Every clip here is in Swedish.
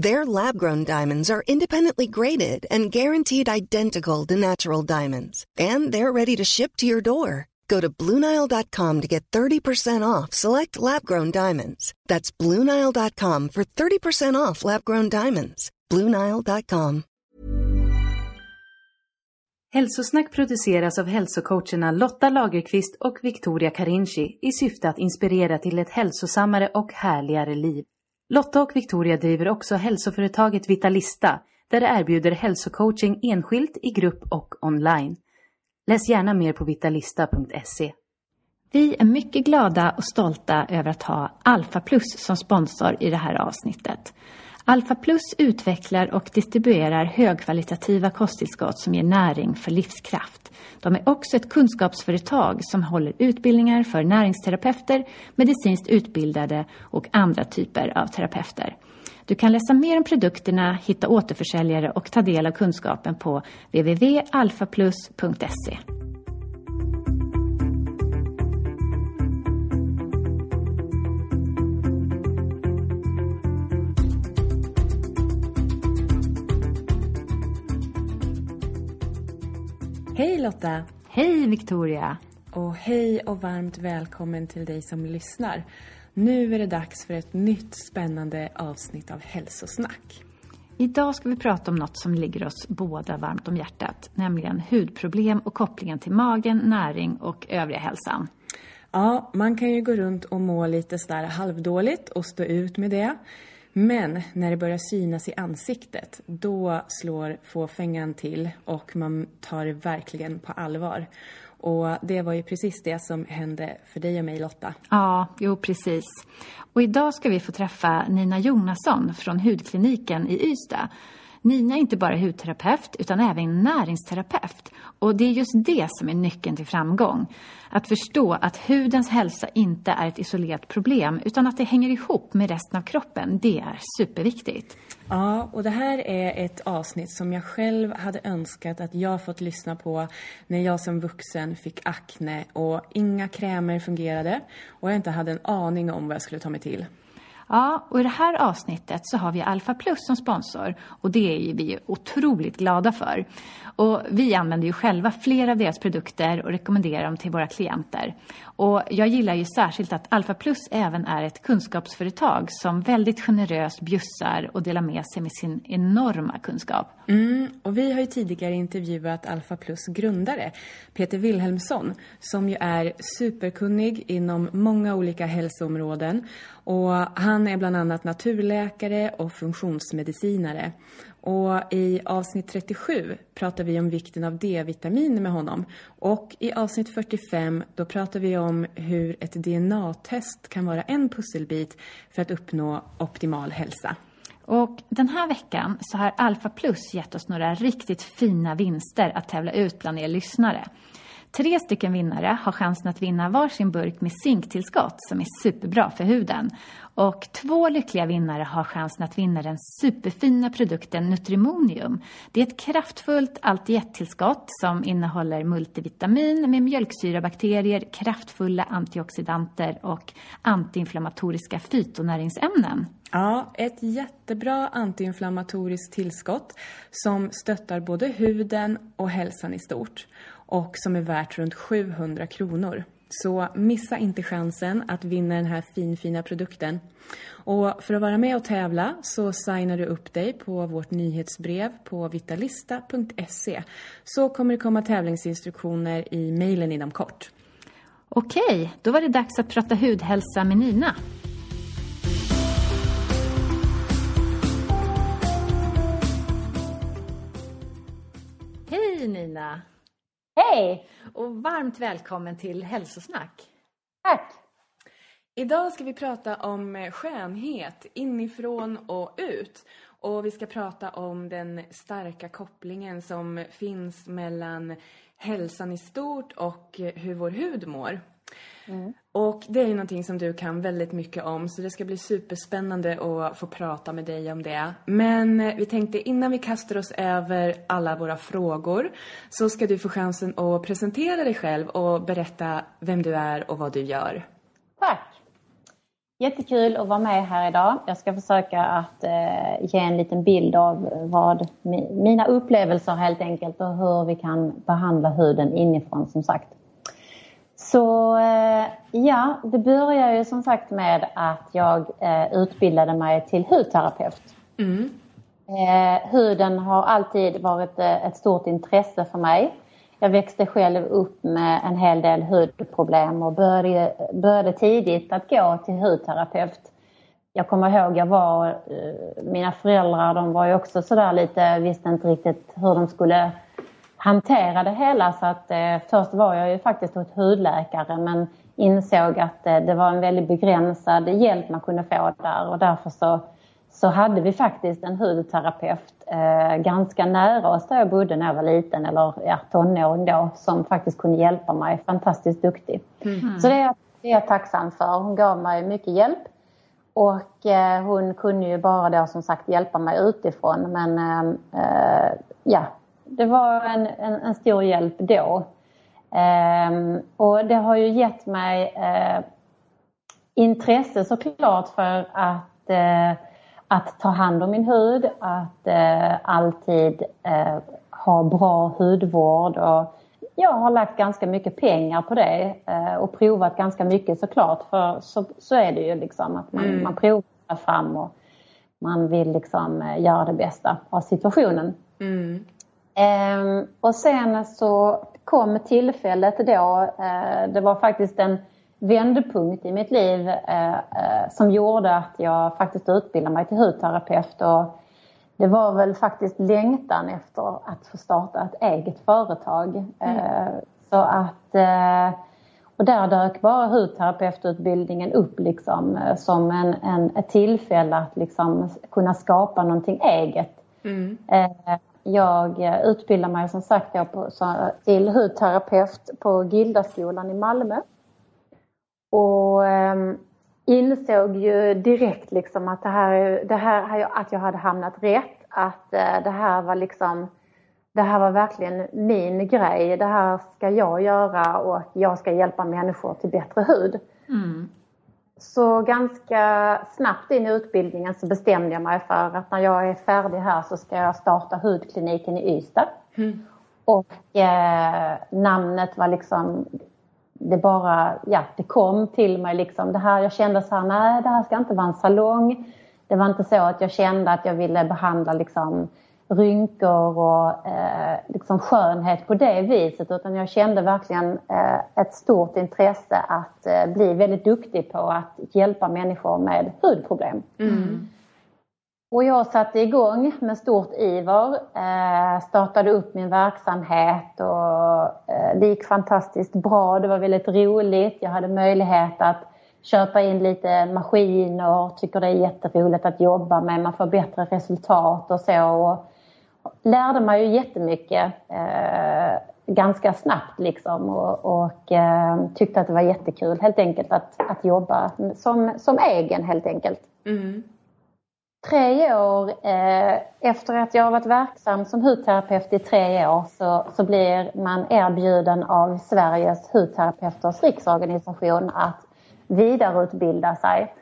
Their lab grown diamonds are independently graded and guaranteed identical to natural diamonds, and they're ready to ship to your door. Go to Bluenile.com to get 30% off select lab grown diamonds. That's Bluenile.com for 30% off lab grown diamonds. Bluenile.com. Hälsosnack produceras av hälsocoacherna Lotta Lagerqvist och Victoria Carinci i syfte att inspirera till ett hälsosammare och härligare liv. Lotta och Victoria driver också hälsoföretaget Vitalista där de erbjuder hälsocoaching enskilt, i grupp och online. Läs gärna mer på vitalista.se. Vi är mycket glada och stolta över att ha Alpha Plus som sponsor i det här avsnittet. Alpha Plus utvecklar och distribuerar högkvalitativa kosttillskott som ger näring för livskraft. De är också ett kunskapsföretag som håller utbildningar för näringsterapeuter, medicinskt utbildade och andra typer av terapeuter. Du kan läsa mer om produkterna, hitta återförsäljare och ta del av kunskapen på www.alfaplus.se. Hej Lotta! Hej Victoria! Och hej och varmt välkommen till dig som lyssnar. Nu är det dags för ett nytt spännande avsnitt av Hälsosnack. Idag ska vi prata om något som ligger oss båda varmt om hjärtat, nämligen hudproblem och kopplingen till magen, näring och övriga hälsan. Ja, man kan ju gå runt och må lite sådär halvdåligt och stå ut med det. Men när det börjar synas i ansiktet, då slår fåfängan till och man tar det verkligen på allvar. Och det var ju precis det som hände för dig och mig Lotta. Ja, jo precis. Och idag ska vi få träffa Nina Jonasson från hudkliniken i Ystad. Nina är inte bara hudterapeut utan även näringsterapeut. Och det är just det som är nyckeln till framgång. Att förstå att hudens hälsa inte är ett isolerat problem utan att det hänger ihop med resten av kroppen. Det är superviktigt. Ja, och det här är ett avsnitt som jag själv hade önskat att jag fått lyssna på när jag som vuxen fick akne och inga krämer fungerade och jag inte hade en aning om vad jag skulle ta mig till. Ja, och i det här avsnittet så har vi Alpha Plus som sponsor och det är vi otroligt glada för. Och vi använder ju själva flera av deras produkter och rekommenderar dem till våra klienter. Och jag gillar ju särskilt att Alpha Plus även är ett kunskapsföretag som väldigt generöst bjussar och delar med sig med sin enorma kunskap. Mm, och vi har ju tidigare intervjuat Alpha Plus grundare, Peter Wilhelmsson, som ju är superkunnig inom många olika hälsoområden. Och han är bland annat naturläkare och funktionsmedicinare. Och i avsnitt 37 pratar vi om vikten av D-vitamin med honom. Och i avsnitt 45 då pratar vi om hur ett DNA-test kan vara en pusselbit för att uppnå optimal hälsa. Och den här veckan så har Alpha Plus gett oss några riktigt fina vinster att tävla ut bland er lyssnare. Tre stycken vinnare har chansen att vinna varsin burk med zinktillskott som är superbra för huden. Och två lyckliga vinnare har chansen att vinna den superfina produkten Nutrimonium. Det är ett kraftfullt allt-tillskott som innehåller multivitamin med mjölksyrabakterier, kraftfulla antioxidanter och antiinflammatoriska fytonäringsämnen. Ja, ett jättebra antiinflammatoriskt tillskott som stöttar både huden och hälsan i stort och som är värt runt 700 kronor. Så missa inte chansen att vinna den här finfina produkten. Och för att vara med och tävla så signar du upp dig på vårt nyhetsbrev på vitalista.se så kommer det komma tävlingsinstruktioner i mejlen inom kort. Okej, då var det dags att prata hudhälsa med Nina. Hej Nina! Hej! Och varmt välkommen till Hälsosnack. Tack! Idag ska vi prata om skönhet inifrån och ut. Och vi ska prata om den starka kopplingen som finns mellan hälsan i stort och hur vår hud mår. Mm. Och det är ju någonting som du kan väldigt mycket om så det ska bli superspännande att få prata med dig om det. Men vi tänkte innan vi kastar oss över alla våra frågor så ska du få chansen att presentera dig själv och berätta vem du är och vad du gör. Tack! Jättekul att vara med här idag. Jag ska försöka att eh, ge en liten bild av vad mina upplevelser helt enkelt och hur vi kan behandla huden inifrån som sagt. Så eh, ja, det börjar ju som sagt med att jag eh, utbildade mig till hudterapeut. Mm. Eh, huden har alltid varit ett stort intresse för mig. Jag växte själv upp med en hel del hudproblem och började, började tidigt att gå till hudterapeut. Jag kommer ihåg, jag var, mina föräldrar de var ju också sådär lite, visste inte riktigt hur de skulle hantera det hela så att eh, först var jag ju faktiskt hos hudläkare men insåg att eh, det var en väldigt begränsad hjälp man kunde få där och därför så, så hade vi faktiskt en hudterapeut eh, ganska nära oss där jag bodde när jag var liten eller ja, tonåring då som faktiskt kunde hjälpa mig, fantastiskt duktig. Mm. Så det är, det är jag tacksam för. Hon gav mig mycket hjälp och eh, hon kunde ju bara då som sagt hjälpa mig utifrån men eh, ja, det var en, en, en stor hjälp då. Um, och det har ju gett mig uh, intresse såklart för att, uh, att ta hand om min hud, att uh, alltid ha bra hudvård och jag har lagt ganska mycket pengar på det och provat ganska mycket såklart för så, så är det ju liksom att man, mm. man provar fram och man vill liksom göra det bästa av situationen. Mm. Ehm, och sen så kom tillfället då, eh, det var faktiskt en vändpunkt i mitt liv eh, eh, som gjorde att jag faktiskt utbildade mig till hudterapeut. Och det var väl faktiskt längtan efter att få starta ett eget företag. Mm. Så att, och där dök bara hudterapeututbildningen upp liksom, som en, en, ett tillfälle att liksom kunna skapa någonting eget. Mm. Jag eh, utbildar mig som sagt på, till hudterapeut på Gildaskolan i Malmö. Och eh, insåg ju direkt liksom att det här, det här, att jag hade hamnat rätt. Att eh, det här var liksom det här var verkligen min grej. Det här ska jag göra och jag ska hjälpa människor till bättre hud. Mm. Så ganska snabbt in i utbildningen så bestämde jag mig för att när jag är färdig här så ska jag starta hudkliniken i Ystad. Mm. Och eh, namnet var liksom, det bara, ja det kom till mig liksom. Det här, jag kände så här, nej det här ska inte vara en salong. Det var inte så att jag kände att jag ville behandla liksom rynkor och eh, liksom skönhet på det viset utan jag kände verkligen eh, ett stort intresse att eh, bli väldigt duktig på att hjälpa människor med hudproblem. Mm. Och jag satte igång med stort iver, eh, startade upp min verksamhet och eh, det gick fantastiskt bra. Det var väldigt roligt. Jag hade möjlighet att köpa in lite maskiner, tycker det är jätteroligt att jobba med. Man får bättre resultat och så. Och lärde mig ju jättemycket eh, ganska snabbt liksom och, och eh, tyckte att det var jättekul helt enkelt att, att jobba som, som egen helt enkelt. Mm. Tre år eh, efter att jag har varit verksam som hudterapeut i tre år så, så blir man erbjuden av Sveriges hudterapeuters riksorganisation att vidareutbilda sig.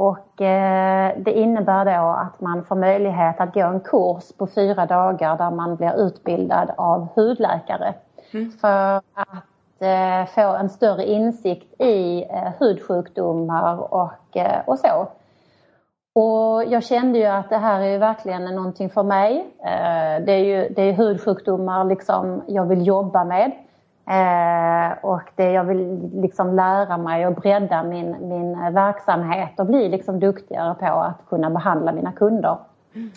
Och eh, det innebär då att man får möjlighet att gå en kurs på fyra dagar där man blir utbildad av hudläkare. Mm. För att eh, få en större insikt i eh, hudsjukdomar och, och så. Och jag kände ju att det här är verkligen någonting för mig. Det är ju det är hudsjukdomar liksom jag vill jobba med. Eh, och det jag vill liksom lära mig och bredda min, min eh, verksamhet och bli liksom duktigare på att kunna behandla mina kunder. Mm.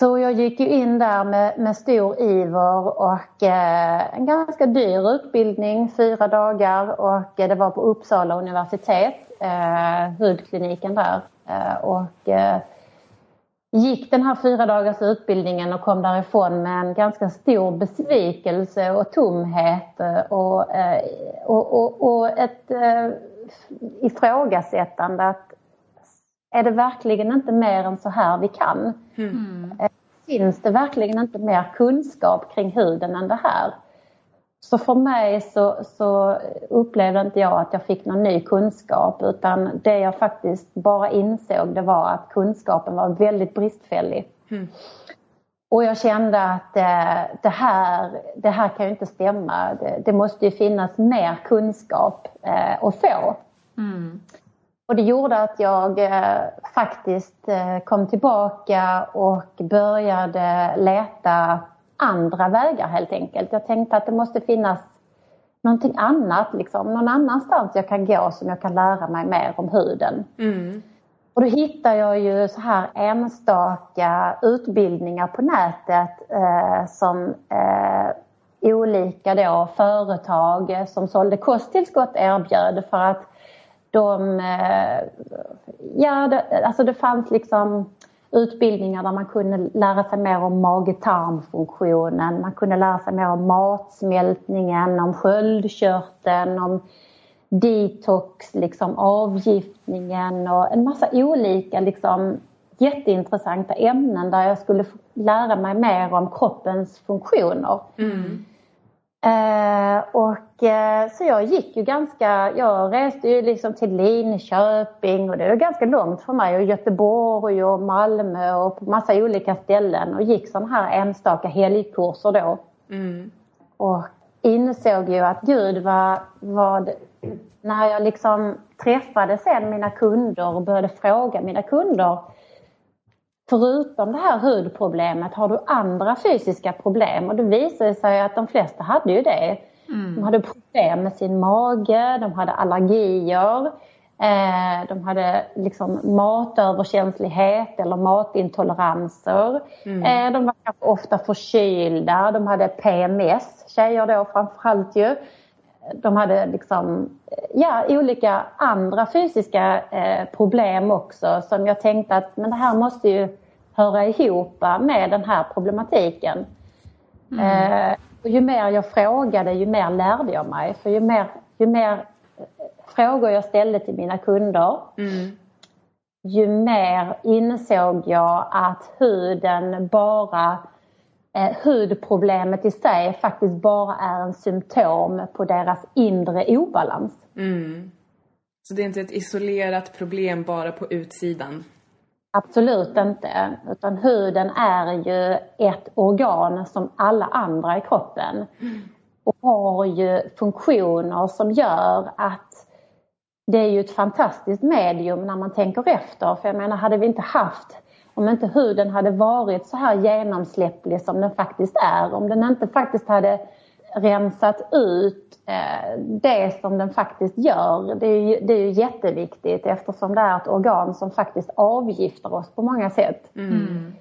Så jag gick ju in där med, med stor iver och eh, en ganska dyr utbildning, fyra dagar och eh, det var på Uppsala universitet, eh, hudkliniken där. Eh, och eh, gick den här fyra dagars utbildningen och kom därifrån med en ganska stor besvikelse och tomhet och, eh, och, och, och ett ifrågasättande att är det verkligen inte mer än så här vi kan? Mm. Finns det verkligen inte mer kunskap kring huden än det här? Så för mig så, så upplevde inte jag att jag fick någon ny kunskap utan det jag faktiskt bara insåg det var att kunskapen var väldigt bristfällig. Mm. Och jag kände att eh, det, här, det här kan ju inte stämma. Det, det måste ju finnas mer kunskap eh, att få. Mm. Och det gjorde att jag eh, faktiskt eh, kom tillbaka och började leta andra vägar helt enkelt. Jag tänkte att det måste finnas någonting annat, liksom, någon annanstans jag kan gå som jag kan lära mig mer om huden. Mm. Och då hittar jag ju så här enstaka utbildningar på nätet eh, som eh, olika då företag som sålde kosttillskott erbjöd för att de, eh, ja, det, alltså det fanns liksom utbildningar där man kunde lära sig mer om mage-tarmfunktionen, man kunde lära sig mer om matsmältningen, om sköldkörteln, om detox, liksom avgiftningen och en massa olika liksom jätteintressanta ämnen där jag skulle lära mig mer om kroppens funktioner. Mm. Eh, och, eh, så jag gick ju ganska, jag reste ju liksom till Linköping och det var ganska långt för mig och Göteborg och Malmö och på massa olika ställen och gick sådana här enstaka helgkurser då. Mm. Och insåg ju att gud vad, vad, när jag liksom träffade sen mina kunder och började fråga mina kunder förutom det här hudproblemet, har du andra fysiska problem? Och det visade sig att de flesta hade ju det. Mm. De hade problem med sin mage, de hade allergier, eh, de hade liksom matöverkänslighet eller matintoleranser. Mm. Eh, de var ofta förkylda, de hade PMS, tjejer då framförallt ju. De hade liksom, ja, olika andra fysiska eh, problem också som jag tänkte att men det här måste ju höra ihop med den här problematiken. Mm. Eh, och ju mer jag frågade, ju mer lärde jag mig. För ju mer, ju mer eh, frågor jag ställde till mina kunder, mm. ju mer insåg jag att huden bara eh, hudproblemet i sig faktiskt bara är en symptom på deras inre obalans. Mm. Så det är inte ett isolerat problem bara på utsidan? Absolut inte. Utan huden är ju ett organ som alla andra i kroppen. Och har ju funktioner som gör att det är ju ett fantastiskt medium när man tänker efter. För jag menar, hade vi inte haft, om inte huden hade varit så här genomsläpplig som den faktiskt är, om den inte faktiskt hade rensat ut eh, det som den faktiskt gör. Det är, ju, det är ju jätteviktigt eftersom det är ett organ som faktiskt avgiftar oss på många sätt. Mm.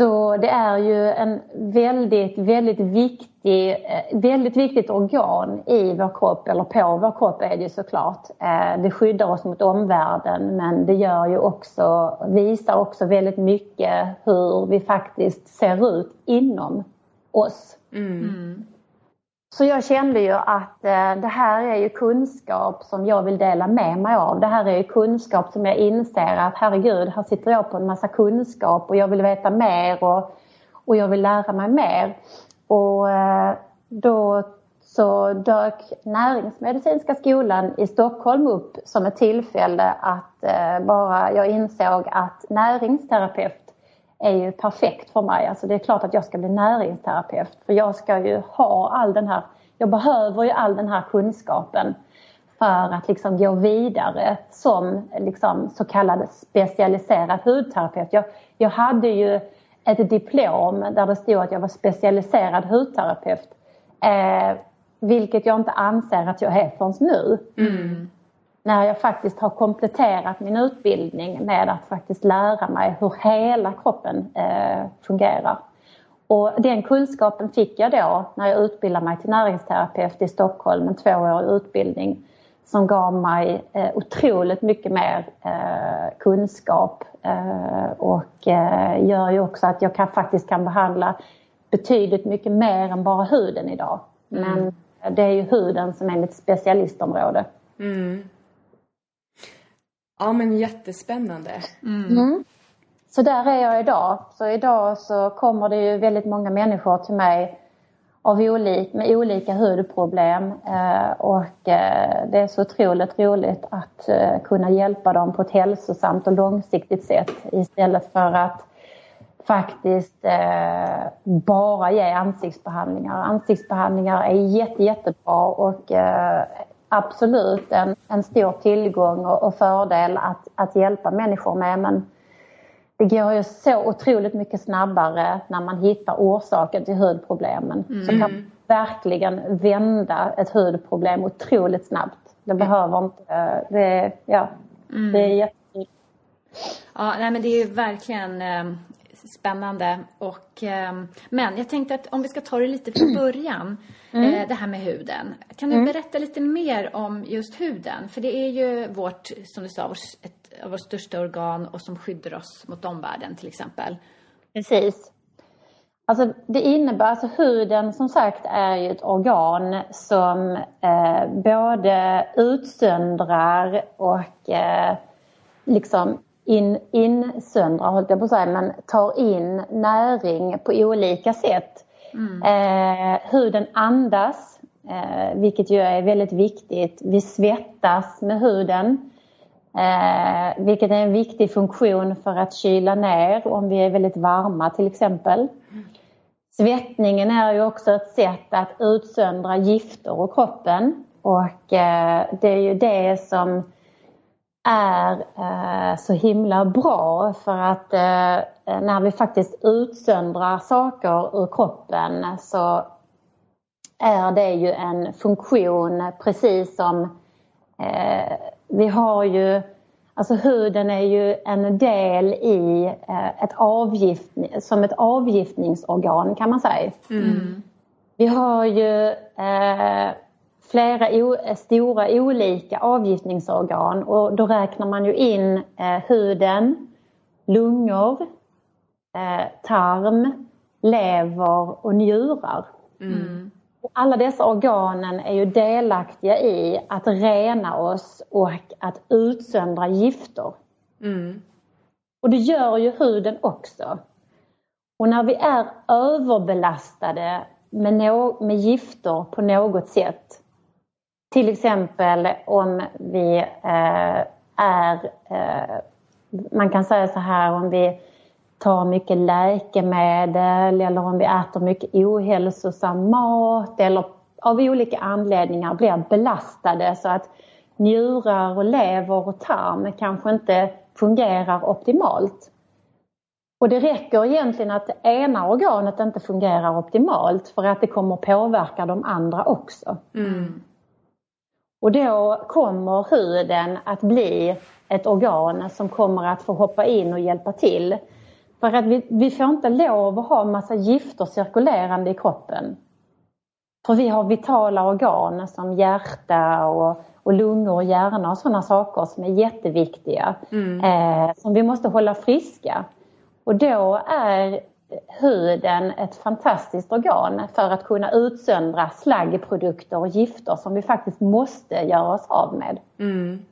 Så det är ju en väldigt, väldigt viktig, eh, väldigt viktigt organ i vår kropp, eller på vår kropp är det ju såklart. Eh, det skyddar oss mot omvärlden men det gör ju också, visar också väldigt mycket hur vi faktiskt ser ut inom oss. Mm. Så jag kände ju att eh, det här är ju kunskap som jag vill dela med mig av. Det här är ju kunskap som jag inser att herregud, här sitter jag på en massa kunskap och jag vill veta mer och, och jag vill lära mig mer. Och eh, då så dök Näringsmedicinska skolan i Stockholm upp som ett tillfälle att eh, bara jag insåg att näringsterapeut är ju perfekt för mig. Alltså det är klart att jag ska bli näringsterapeut för jag ska ju ha all den här, jag behöver ju all den här kunskapen för att liksom gå vidare som liksom så kallad specialiserad hudterapeut. Jag, jag hade ju ett diplom där det stod att jag var specialiserad hudterapeut. Eh, vilket jag inte anser att jag är förrän nu. Mm när jag faktiskt har kompletterat min utbildning med att faktiskt lära mig hur hela kroppen eh, fungerar. Och den kunskapen fick jag då när jag utbildade mig till näringsterapeut i Stockholm, en tvåårig utbildning som gav mig eh, otroligt mycket mer eh, kunskap eh, och eh, gör ju också att jag kan, faktiskt kan behandla betydligt mycket mer än bara huden idag. Mm. Men det är ju huden som är mitt specialistområde. Mm. Ja men jättespännande. Mm. mm. Så där är jag idag. Så idag så kommer det ju väldigt många människor till mig av olik, med olika hudproblem eh, och eh, det är så otroligt roligt att eh, kunna hjälpa dem på ett hälsosamt och långsiktigt sätt istället för att faktiskt bara ge ansiktsbehandlingar. Ansiktsbehandlingar är jätte, jättebra och absolut en, en stor tillgång och, och fördel att, att hjälpa människor med men det går ju så otroligt mycket snabbare när man hittar orsaken till hudproblemen. Mm. Så kan man verkligen vända ett hudproblem otroligt snabbt. Det mm. behöver inte... Det, ja, mm. det är jättetydligt. Ja, nej, men det är ju verkligen eh, spännande. Och, eh, men jag tänkte att om vi ska ta det lite från början. Mm. Eh, det här med huden. Kan du mm. berätta lite mer om just huden? För det är ju vårt, som du sa, vårt, ett av våra största organ och som skyddar oss mot omvärlden till exempel. Precis. Alltså det innebär, alltså huden som sagt är ju ett organ som eh, både utsöndrar och eh, liksom in, insöndrar, höll jag på att säga, men tar in näring på olika sätt. Mm. Eh, huden andas, eh, vilket ju är väldigt viktigt. Vi svettas med huden, eh, vilket är en viktig funktion för att kyla ner om vi är väldigt varma till exempel. Svettningen är ju också ett sätt att utsöndra gifter ur kroppen och eh, det är ju det som är eh, så himla bra för att eh, när vi faktiskt utsöndrar saker ur kroppen så är det ju en funktion precis som eh, vi har ju Alltså huden är ju en del i eh, ett avgiftning, som ett avgiftningsorgan kan man säga. Mm. Vi har ju eh, flera stora olika avgiftningsorgan och då räknar man ju in eh, huden, lungor, eh, tarm, lever och njurar. Mm. Alla dessa organen är ju delaktiga i att rena oss och att utsöndra gifter. Mm. Och det gör ju huden också. Och när vi är överbelastade med, no med gifter på något sätt till exempel om vi eh, är, eh, man kan säga så här om vi tar mycket läkemedel eller om vi äter mycket ohälsosam mat eller av olika anledningar blir belastade så att njurar och lever och tarm kanske inte fungerar optimalt. Och det räcker egentligen att det ena organet inte fungerar optimalt för att det kommer påverka de andra också. Mm. Och då kommer huden att bli ett organ som kommer att få hoppa in och hjälpa till. För att vi, vi får inte lov att ha massa gifter cirkulerande i kroppen. För vi har vitala organ som hjärta och, och lungor och hjärna och sådana saker som är jätteviktiga. Mm. Eh, som vi måste hålla friska. Och då är huden ett fantastiskt organ för att kunna utsöndra slaggprodukter och gifter som vi faktiskt måste göra oss av med. Mm.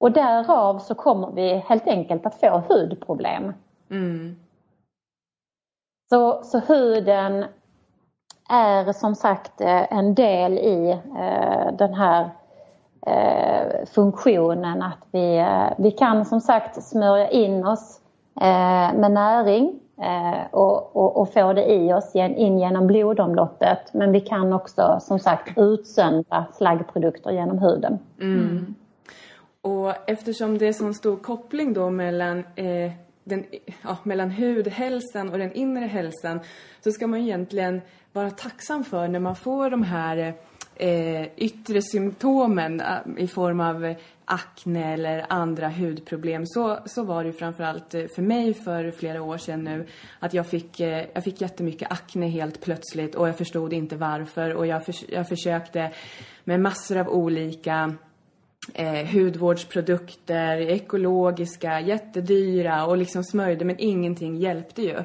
Och därav så kommer vi helt enkelt att få hudproblem. Mm. Så, så huden är som sagt eh, en del i eh, den här eh, funktionen att vi, vi kan som sagt smörja in oss med näring och, och, och, få det i oss in genom blodomloppet. Men vi kan också som sagt utsöndra slaggprodukter genom huden. Mm. Och eftersom det är så stor koppling då mellan, eh, den, ja, mellan hudhälsan och den inre hälsan så ska man egentligen vara tacksam för när man får de här eh, yttre symptomen eh, i form av akne eller andra hudproblem så, så var det framförallt eh, för mig för flera år sedan nu att jag fick, eh, jag fick jättemycket akne helt plötsligt och jag förstod inte varför och jag, för, jag försökte med massor av olika eh, hudvårdsprodukter, ekologiska, jättedyra och liksom smörjde men ingenting hjälpte ju.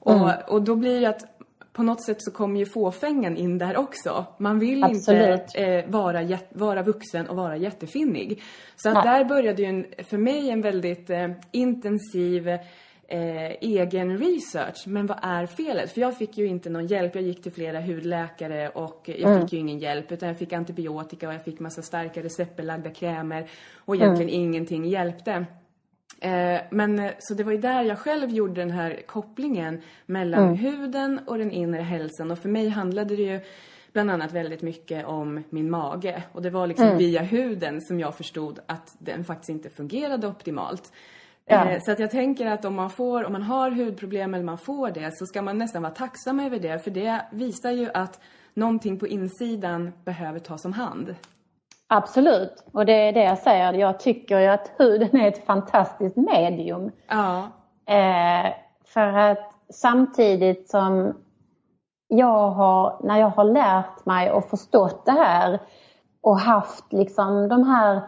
Och, mm. och då blir det att på något sätt så kommer ju fåfängan in där också. Man vill Absolut. inte eh, vara, vara vuxen och vara jättefinnig. Så att där började ju en, för mig en väldigt eh, intensiv eh, egen research. Men vad är felet? För jag fick ju inte någon hjälp. Jag gick till flera hudläkare och jag mm. fick ju ingen hjälp. Utan jag fick antibiotika och jag fick massa starka receptbelagda krämer. Och egentligen mm. ingenting hjälpte. Eh, men eh, så det var ju där jag själv gjorde den här kopplingen mellan mm. huden och den inre hälsan. Och för mig handlade det ju bland annat väldigt mycket om min mage. Och det var liksom mm. via huden som jag förstod att den faktiskt inte fungerade optimalt. Ja. Eh, så att jag tänker att om man får, om man har hudproblem eller man får det så ska man nästan vara tacksam över det. För det visar ju att någonting på insidan behöver tas om hand. Absolut, och det är det jag säger. Jag tycker ju att huden är ett fantastiskt medium. Ja. Eh, för att samtidigt som jag har, när jag har lärt mig och förstått det här och haft liksom de här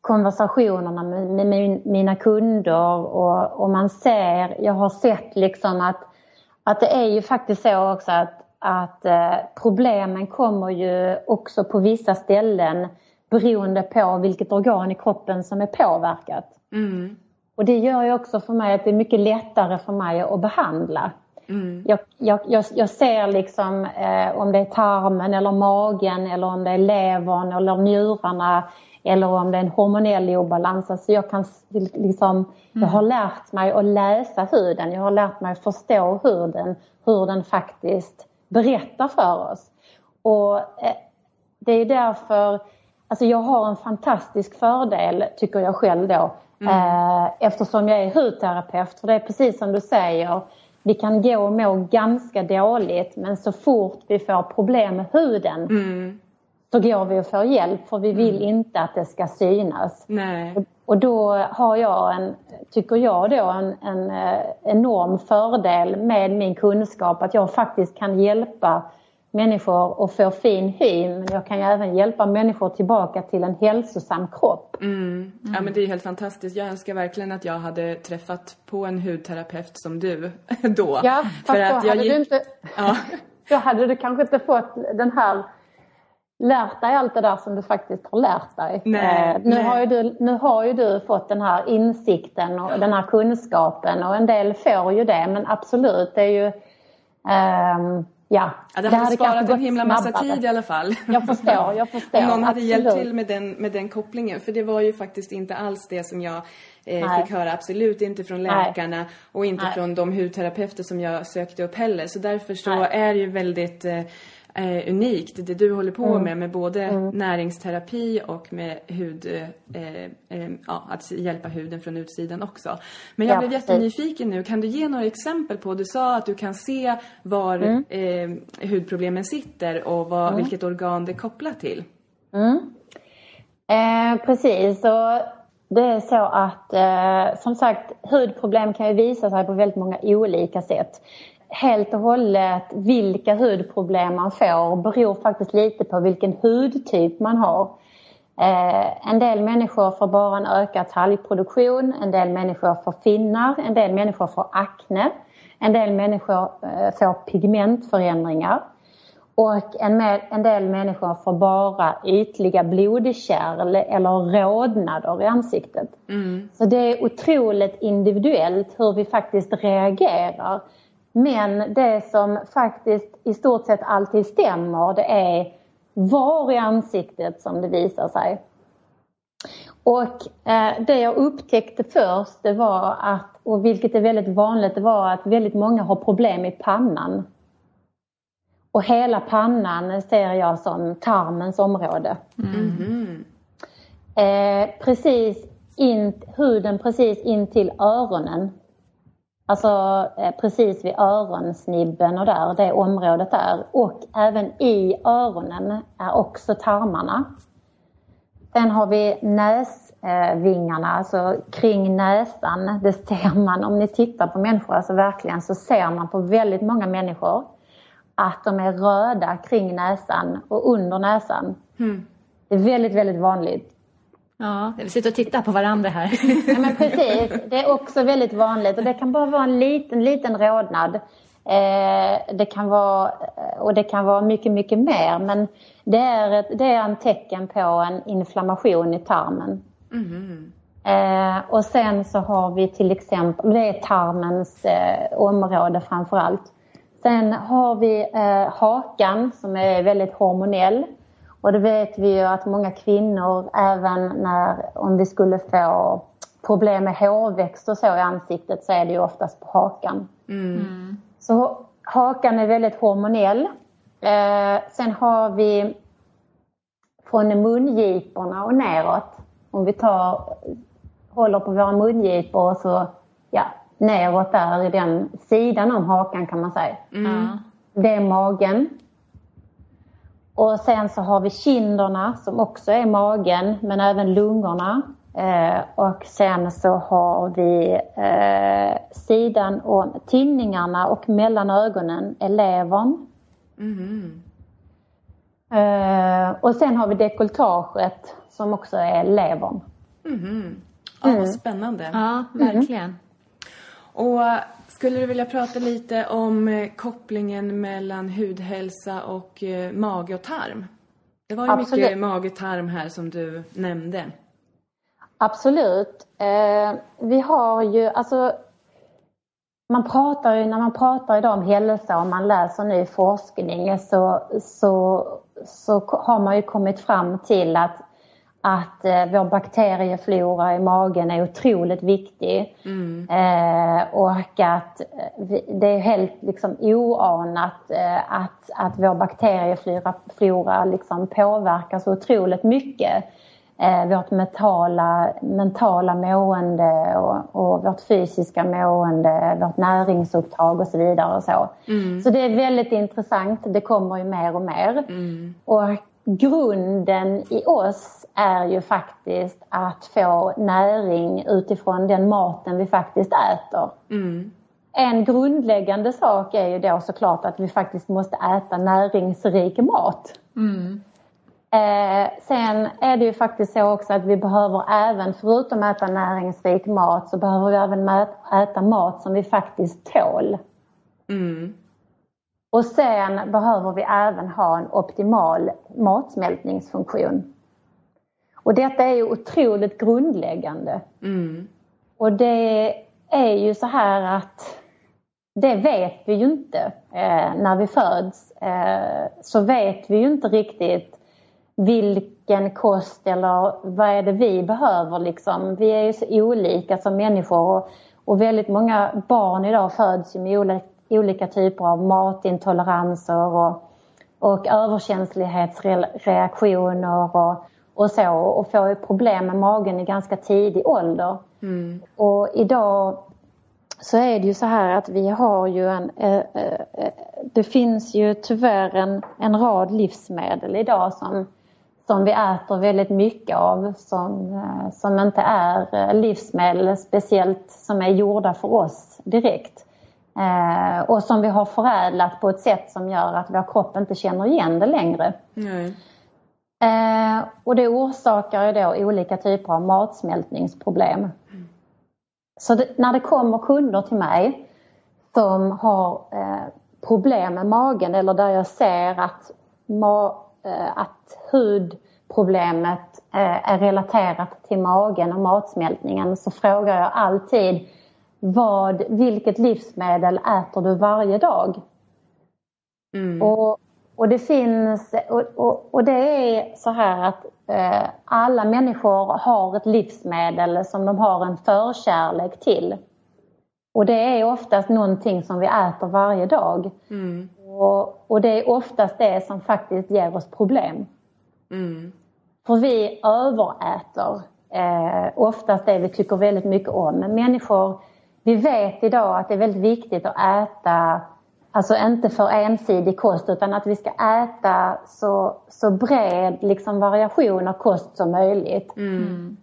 konversationerna med, med min, mina kunder och, och man ser, jag har sett liksom att, att det är ju faktiskt så också att, att eh, problemen kommer ju också på vissa ställen beroende på vilket organ i kroppen som är påverkat. Mm. Och det gör ju också för mig att det är mycket lättare för mig att behandla. Mm. Jag, jag, jag, jag, ser liksom eh, om det är tarmen eller magen eller om det är levern eller njurarna eller om det är en hormonell obalans. Alltså jag, kan, liksom, mm. jag har lärt mig att läsa huden, jag har lärt mig att förstå huden, hur den faktiskt berättar för oss. Och eh, det är därför Alltså jag har en fantastisk fördel, tycker jag själv då, mm. eh, eftersom jag är hudterapeut. För det är precis som du säger, vi kan gå och må ganska dåligt men så fort vi får problem med huden mm. så går vi och får hjälp för vi vill mm. inte att det ska synas. Och, och, då har jag, en, tycker jag då, en, en eh, enorm fördel med min kunskap att jag faktiskt kan hjälpa människor att få fin hy men jag kan ju även hjälpa människor tillbaka till en hälsosam kropp. Mm. Ja men det är helt fantastiskt. Jag önskar verkligen att jag hade träffat på en hudterapeut som du då. Ja, fast För att då, jag hade gick... du inte... ja. då hade du kanske inte fått den här lärt dig allt det där som du faktiskt har lärt dig. Nej, eh, nu, nej. Har ju du, nu har ju du fått den här insikten och den här kunskapen och en del får ju det men absolut det är ju um, Ja, ja det, det hade sparat en himla massa snabbare. tid i alla fall. Jag förstår, jag förstår. Om någon hade hjälpt till med den, med den kopplingen. För det var ju faktiskt inte alls det som jag eh, fick höra. Absolut inte från läkarna Nej. och inte Nej. från de hudterapeuter som jag sökte upp heller. Så därför så Nej. är det ju väldigt eh, eh, unikt det du håller på mm. med med både mm. näringsterapi och med hud, eh, eh, ja, att hjälpa huden från utsidan också. Men jag ja, blev jättenyfiken nu. Kan du ge några exempel på, du sa att du kan se var mm. eh, hudproblemen sitter och vad, mm. vilket organ det är kopplat till. Mm. Eh, precis, och det är så att eh, som sagt hudproblem kan ju visa sig på väldigt många olika sätt helt och hållet vilka hudproblem man får beror faktiskt lite på vilken hudtyp man har. Eh, en del människor får bara en ökad talgproduktion, en del människor får finnar, en del människor får akne, en del människor eh, får pigmentförändringar och en, en del människor får bara ytliga blodkärl eller rodnader i ansiktet. Mm. Så det är otroligt individuellt hur vi faktiskt reagerar men det som faktiskt i stort sett alltid stämmer det är var i ansiktet som det visar sig. Och eh, det jag upptäckte först det var att, och vilket är väldigt vanligt, det var att väldigt många har problem i pannan. Och hela pannan ser jag som tarmens område. Mm. Eh, precis in, huden precis in till öronen Alltså eh, precis vid öronsnibben och där, det området där. Och även i öronen är också tarmarna. Sen har vi näsvingarna, alltså kring näsan. Det ser man om ni tittar på människor, alltså verkligen så ser man på väldigt många människor att de är röda kring näsan och under näsan. Mm. Det är väldigt, väldigt vanligt. Ja, vi sitter och tittar på varandra här. Ja, men precis. Det är också väldigt vanligt och det kan bara vara en liten, liten rodnad. Eh, det kan vara, och det kan vara mycket, mycket mer men det är, ett, det är en tecken på en inflammation i tarmen. Mm. Eh, och sen så har vi till exempel, det är tarmens eh, område framför allt. Sen har vi eh, hakan som är väldigt hormonell. Och det vet vi ju att många kvinnor, även när, om vi skulle få problem med hårväxt och så i ansiktet så är det ju oftast på hakan. Mm. Så hakan är väldigt hormonell. Eh, sen har vi från mungiporna och neråt. Om vi tar, håller på våra mungipor och så ja, neråt där i den sidan om hakan kan man säga. Mm. Det är magen. Och sen så har vi kinderna som också är magen men även lungorna. Eh, och sen så har vi eh, sidan om tinningarna och mellan ögonen är levern. Mm. Eh, och sen har vi dekoltaget som också är levern. Mm. Ja, mm. Spännande. Ja, verkligen. Mm. Och skulle du vilja prata lite om eh, kopplingen mellan hudhälsa och eh, mage och tarm? Det var ju Absolut. mycket mage och tarm här som du nämnde. Absolut. Eh, vi har ju, alltså man pratar ju, när man pratar idag om hälsa och man läser ny forskning så, så, så har man ju kommit fram till att att eh, vår bakterieflora i magen är otroligt viktig. Mm. Eh, och att eh, det är helt liksom oanat eh, att, att vår bakterieflora flora liksom påverkar så otroligt mycket. Eh, vårt mentala, mentala mående och, och, vårt fysiska mående, vårt näringsupptag och så vidare. Och så. Mm. så det är väldigt intressant, det kommer ju mer och mer. Mm. Och grunden i oss är ju faktiskt att få näring utifrån den maten vi faktiskt äter. Mm. En grundläggande sak är ju då såklart att vi faktiskt måste äta näringsrik mat. Mm. Eh, sen är det ju faktiskt så också att vi behöver även, förutom att äta näringsrik mat, så behöver vi även äta mat som vi faktiskt tål. Mm. Och sen behöver vi även ha en optimal matsmältningsfunktion. Och detta är ju otroligt grundläggande. Mm. Och det är ju så här att det vet vi ju inte eh, när vi föds. Eh, så vet vi ju inte riktigt vilken kost eller vad är det vi behöver liksom. Vi är ju så olika som människor och, och väldigt många barn idag föds ju med olika, olika typer av matintoleranser och, och överkänslighetsreaktioner och, och så och får problem med magen i ganska tidig ålder. Mm. Och idag så är det ju så här att vi har ju en... Eh, eh, det finns ju tyvärr en, en rad livsmedel idag som, som vi äter väldigt mycket av som, eh, som inte är eh, livsmedel speciellt som är gjorda för oss direkt. Eh, och som vi har förädlat på ett sätt som gör att vår kropp inte känner igen det längre. Mm. Eh, och det orsakar ju då olika typer av matsmältningsproblem. Mm. Så det, när det kommer kunder till mig som har eh, problem med magen eller där jag ser att, ma, eh, att hudproblemet eh, är relaterat till magen och matsmältningen så frågar jag alltid vad, vilket livsmedel äter du varje dag? Mm. Och och det finns, och, och, och, det är så här att eh, alla människor har ett livsmedel som de har en förkärlek till. Och det är oftast någonting som vi äter varje dag. Mm. Och, och, det är oftast det som faktiskt ger oss problem. Mm. För vi överäter eh, oftast det vi tycker väldigt mycket om. Men människor vi vet idag att det är väldigt viktigt att äta Alltså inte för ensidig kost utan att vi ska äta så, så bred liksom, variation av kost som möjligt. Mm.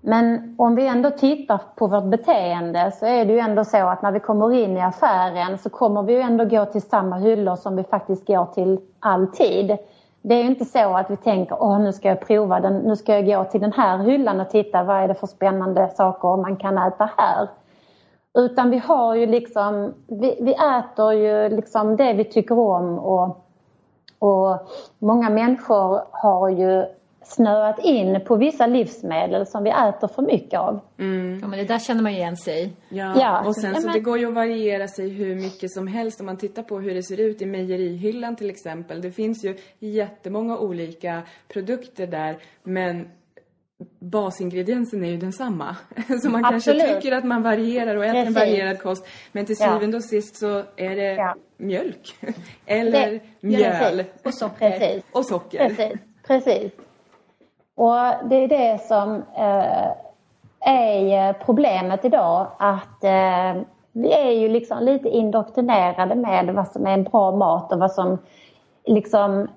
Men om vi ändå tittar på vårt beteende så är det ju ändå så att när vi kommer in i affären så kommer vi ju ändå gå till samma hyllor som vi faktiskt går till alltid. Det är ju inte så att vi tänker åh nu ska jag prova den, nu ska jag gå till den här hyllan och titta vad är det för spännande saker man kan äta här. Utan vi har ju liksom, vi, vi äter ju liksom det vi tycker om och, och många människor har ju snöat in på vissa livsmedel som vi äter för mycket av. Mm. Ja, men det där känner man igen sig Ja, ja. och sen så det går ju att variera sig hur mycket som helst om man tittar på hur det ser ut i mejerihyllan till exempel. Det finns ju jättemånga olika produkter där men basingrediensen är ju densamma. Så man Absolut. kanske tycker att man varierar och äter Precis. en varierad kost. Men till syvende ja. och sist så är det ja. mjölk. Eller det, mjöl. Och socker. Precis. Och socker. Precis. Precis. Och det är det som eh, är problemet idag. Att eh, vi är ju liksom lite indoktrinerade med vad som är en bra mat och vad som liksom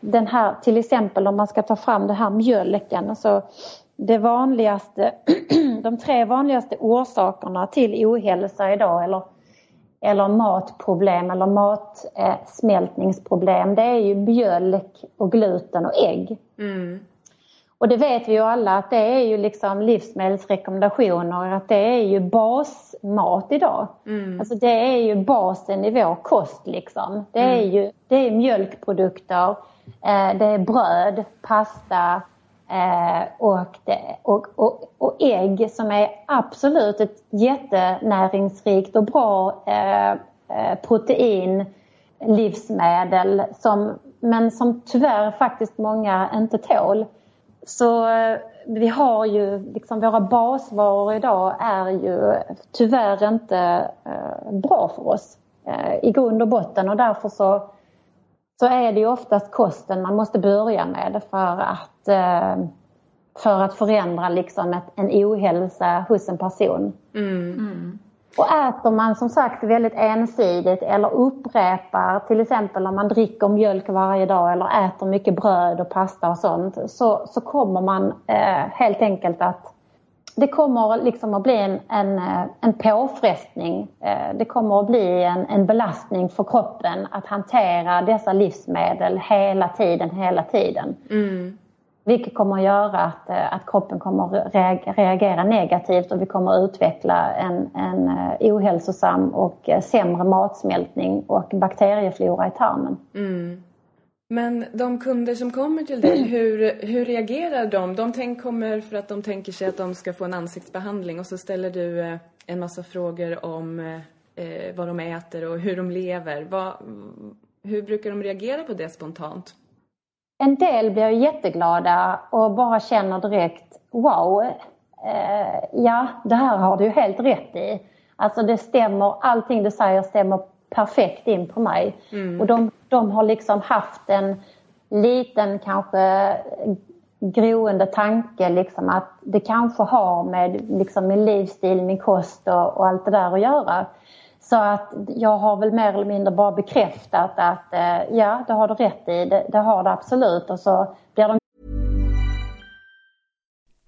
den här, till exempel om man ska ta fram det här mjölken. Alltså det vanligaste, de tre vanligaste orsakerna till ohälsa idag eller, eller matproblem eller matsmältningsproblem det är ju mjölk och gluten och ägg. Mm. Och det vet vi ju alla att det är ju liksom livsmedelsrekommendationer att det är ju basmat idag. Mm. Alltså det är ju basen i vår kost liksom. Det är mm. ju det är mjölkprodukter, Eh, det är bröd, pasta eh, och, det, och, och, och, ägg som är absolut ett jättenäringsrikt och bra eh, protein livsmedel som, men som tyvärr faktiskt många inte tål. Så vi har ju, liksom våra basvaror idag är ju tyvärr inte bra för oss i grund och botten och därför så så är det ju oftast kosten man måste börja med för att, eh, för att förändra liksom ett, en ohälsa hos en person. Mm. Mm. Och äter man som sagt väldigt ensidigt eller upprepar till exempel om man dricker mjölk varje dag eller äter mycket bröd och pasta och sånt så, så kommer man eh, helt enkelt att det kommer liksom att bli en, en, eh, en påfrestning. Eh, det kommer att bli en, en belastning för kroppen att hantera dessa livsmedel hela tiden, hela tiden. Mm. Vilket kommer att göra att, eh, att kroppen kommer att reagera negativt och vi kommer att utveckla en, en ohälsosam och sämre matsmältning och bakterieflora i tarmen. Mm. Men de kunder som kommer till dig, hur, hur reagerar de? De tänk, kommer för att de tänker sig att de ska få en ansiktsbehandling och så ställer du eh, en massa frågor om eh, eh, vad de äter och hur de lever. Vad, hur brukar de reagera på det spontant? En del blir jätteglada och bara känner direkt wow, eh, ja det här har du helt rätt i. Alltså det stämmer, allting du säger stämmer perfekt in på mig. Mm. Och de, de har liksom haft en liten kanske groende tanke liksom att det kanske har med liksom min livsstil, min kost och, och, allt det där att göra. Så att jag har väl mer eller mindre bara bekräftat att eh, ja, det har du rätt i, det, det har du absolut. Och så blir de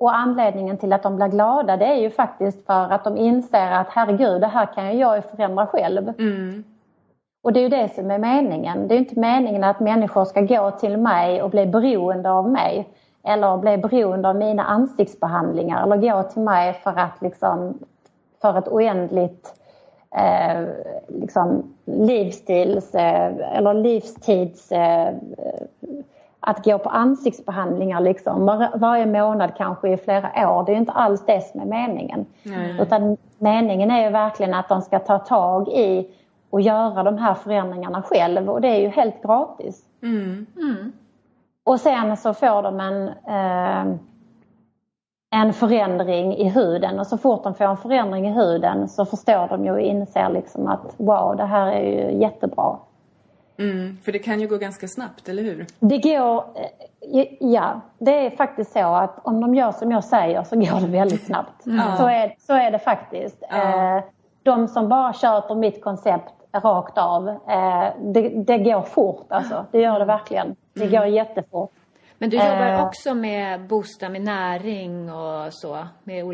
Och anledningen till att de blir glada det är ju faktiskt för att de inser att herregud, det här kan jag förändra själv. Och det är ju det som är meningen. Det är inte meningen att människor ska gå till mig och bli beroende av mig. Eller bli beroende av mina ansiktsbehandlingar. Eller gå till mig för att liksom för ett oändligt eh, liksom livsstils eh, eller livstids eh, att gå på ansiktsbehandlingar liksom var, varje månad kanske i flera år. Det är ju inte alls det som är meningen. Utan meningen är ju verkligen att de ska ta tag i och göra de här förändringarna själv och det är ju helt gratis. Och sen så får de en, eh, en förändring i huden och så fort de får en förändring i huden så förstår de ju och inser liksom att wow, det här är ju jättebra. Mm, för det kan ju gå ganska snabbt, eller hur? Det går, eh, ja, det är faktiskt så att om de gör som jag säger så går det väldigt snabbt. Så, är, så är det faktiskt. Eh, De som bara köper mitt koncept rakt av, eh, det, det går fort alltså. Det gör det verkligen. Det går jättefort. Men du jobbar också med boosta med näring och så, med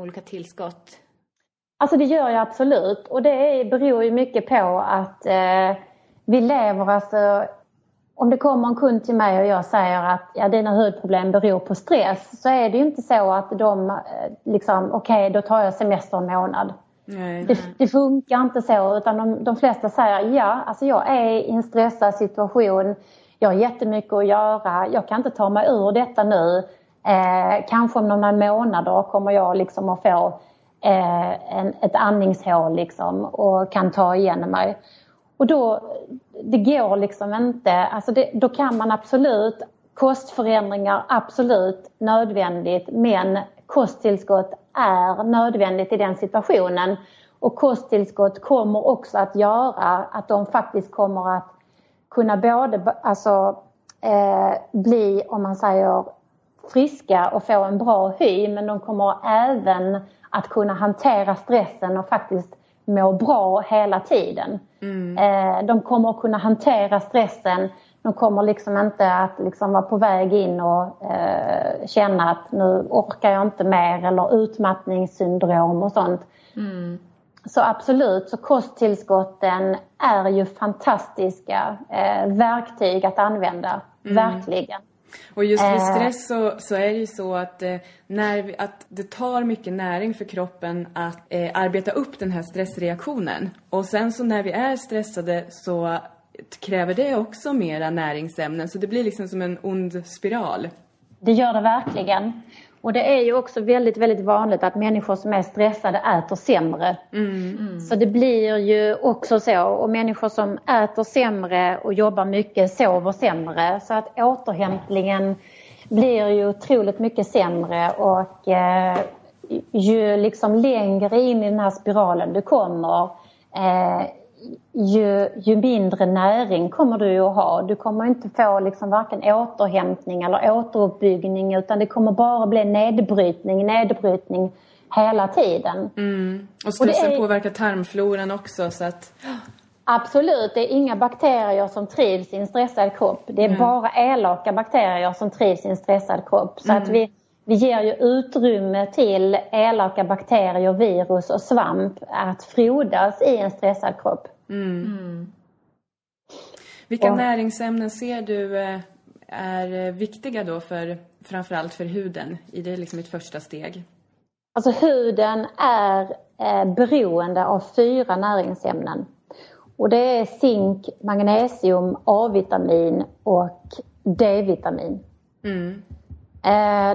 olika tillskott. Alltså det gör jag absolut och det är, beror ju mycket på att eh, vi lever alltså om det kommer en kund till mig och jag säger att ja, dina hudproblem beror på stress så är det ju inte så att de eh, liksom okej då tar jag semester en månad. Nej. Det, det funkar inte så utan de, de flesta säger ja, alltså jag är i en stressad situation. Jag har jättemycket att göra. Jag kan inte ta mig ur detta nu. Eh, kanske om några månader kommer jag liksom att få eh, en, ett andningshål liksom och kan ta igen mig. Och då, det går liksom inte, alltså det, då kan man absolut, kostförändringar absolut nödvändigt men kosttillskott är nödvändigt i den situationen. Och kosttillskott kommer också att göra att de faktiskt kommer att kunna både alltså, eh, bli, om man säger friska och få en bra hy men de kommer även att kunna hantera stressen och faktiskt må bra hela tiden. Eh, de kommer att kunna hantera stressen. De kommer liksom inte att liksom vara på väg in och eh, känna att nu orkar jag inte mer eller utmattningssyndrom och sånt. Så absolut, så kosttillskotten är ju fantastiska eh, verktyg att använda. Verkligen. Och just vid Eh. stress så, så är det ju så att, eh, när vi, att det tar mycket näring för kroppen att eh, arbeta upp den här stressreaktionen. Och sen så när vi är stressade så kräver det också mera näringsämnen. Så det blir liksom som en ond spiral. Det gör det verkligen. Och det är ju också väldigt, väldigt vanligt att människor som är stressade äter sämre. Så det blir ju också så. Och människor som äter sämre och jobbar mycket sover sämre. Så att återhämtningen blir ju otroligt mycket sämre och eh, ju liksom längre in i den här spiralen du kommer eh, ju, ju mindre näring kommer du att ha. Du kommer inte få liksom varken återhämtning eller återuppbyggning utan det kommer bara bli nedbrytning, nedbrytning hela tiden. Och stressen Och det är- påverkar tarmfloran också så att... Absolut, det är inga bakterier som trivs i en stressad kropp. Det är bara elaka bakterier som trivs i en stressad kropp. Så att vi, vi ger ju utrymme till elaka bakterier, virus och svamp att frodas i en stressad kropp. Vilka Ja. näringsämnen ser du eh, är eh, viktiga då för framförallt för huden i det liksom ett första steg? Alltså huden är eh, beroende av fyra näringsämnen. Och det är zink, magnesium, A-vitamin och D-vitamin. Eh,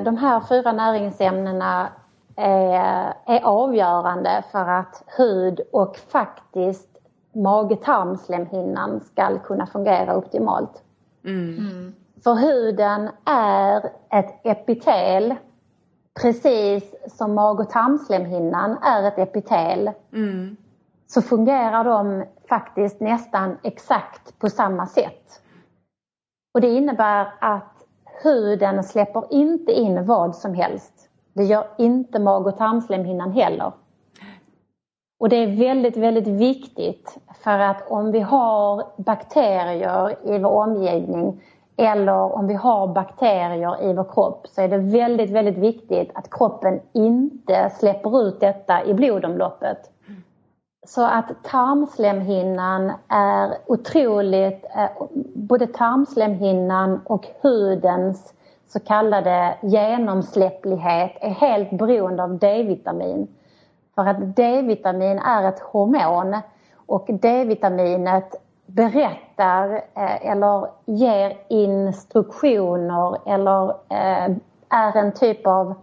de här fyra näringsämnena är, är avgörande för att hud och faktiskt mage-tarmslemhinnan ska kunna fungera optimalt. För huden är ett epitel precis som mag och tarmslemhinnan är ett epitel. Mm. Så fungerar de faktiskt nästan exakt på samma sätt. Och det innebär att huden släpper inte in vad som helst. Det gör inte mag och tarmslemhinnan heller. Och det är väldigt, väldigt viktigt för att om vi har bakterier i vår omgivning eller om vi har bakterier i vår kropp så är det väldigt, väldigt viktigt att kroppen inte släpper ut detta i blodomloppet. Så att tarmslemhinnan är otroligt, eh, både tarmslemhinnan och hudens så kallade genomsläpplighet är helt beroende av D-vitamin. För att D-vitamin är ett hormon och D-vitaminet berättar eh, eller ger instruktioner eller eh, är en typ av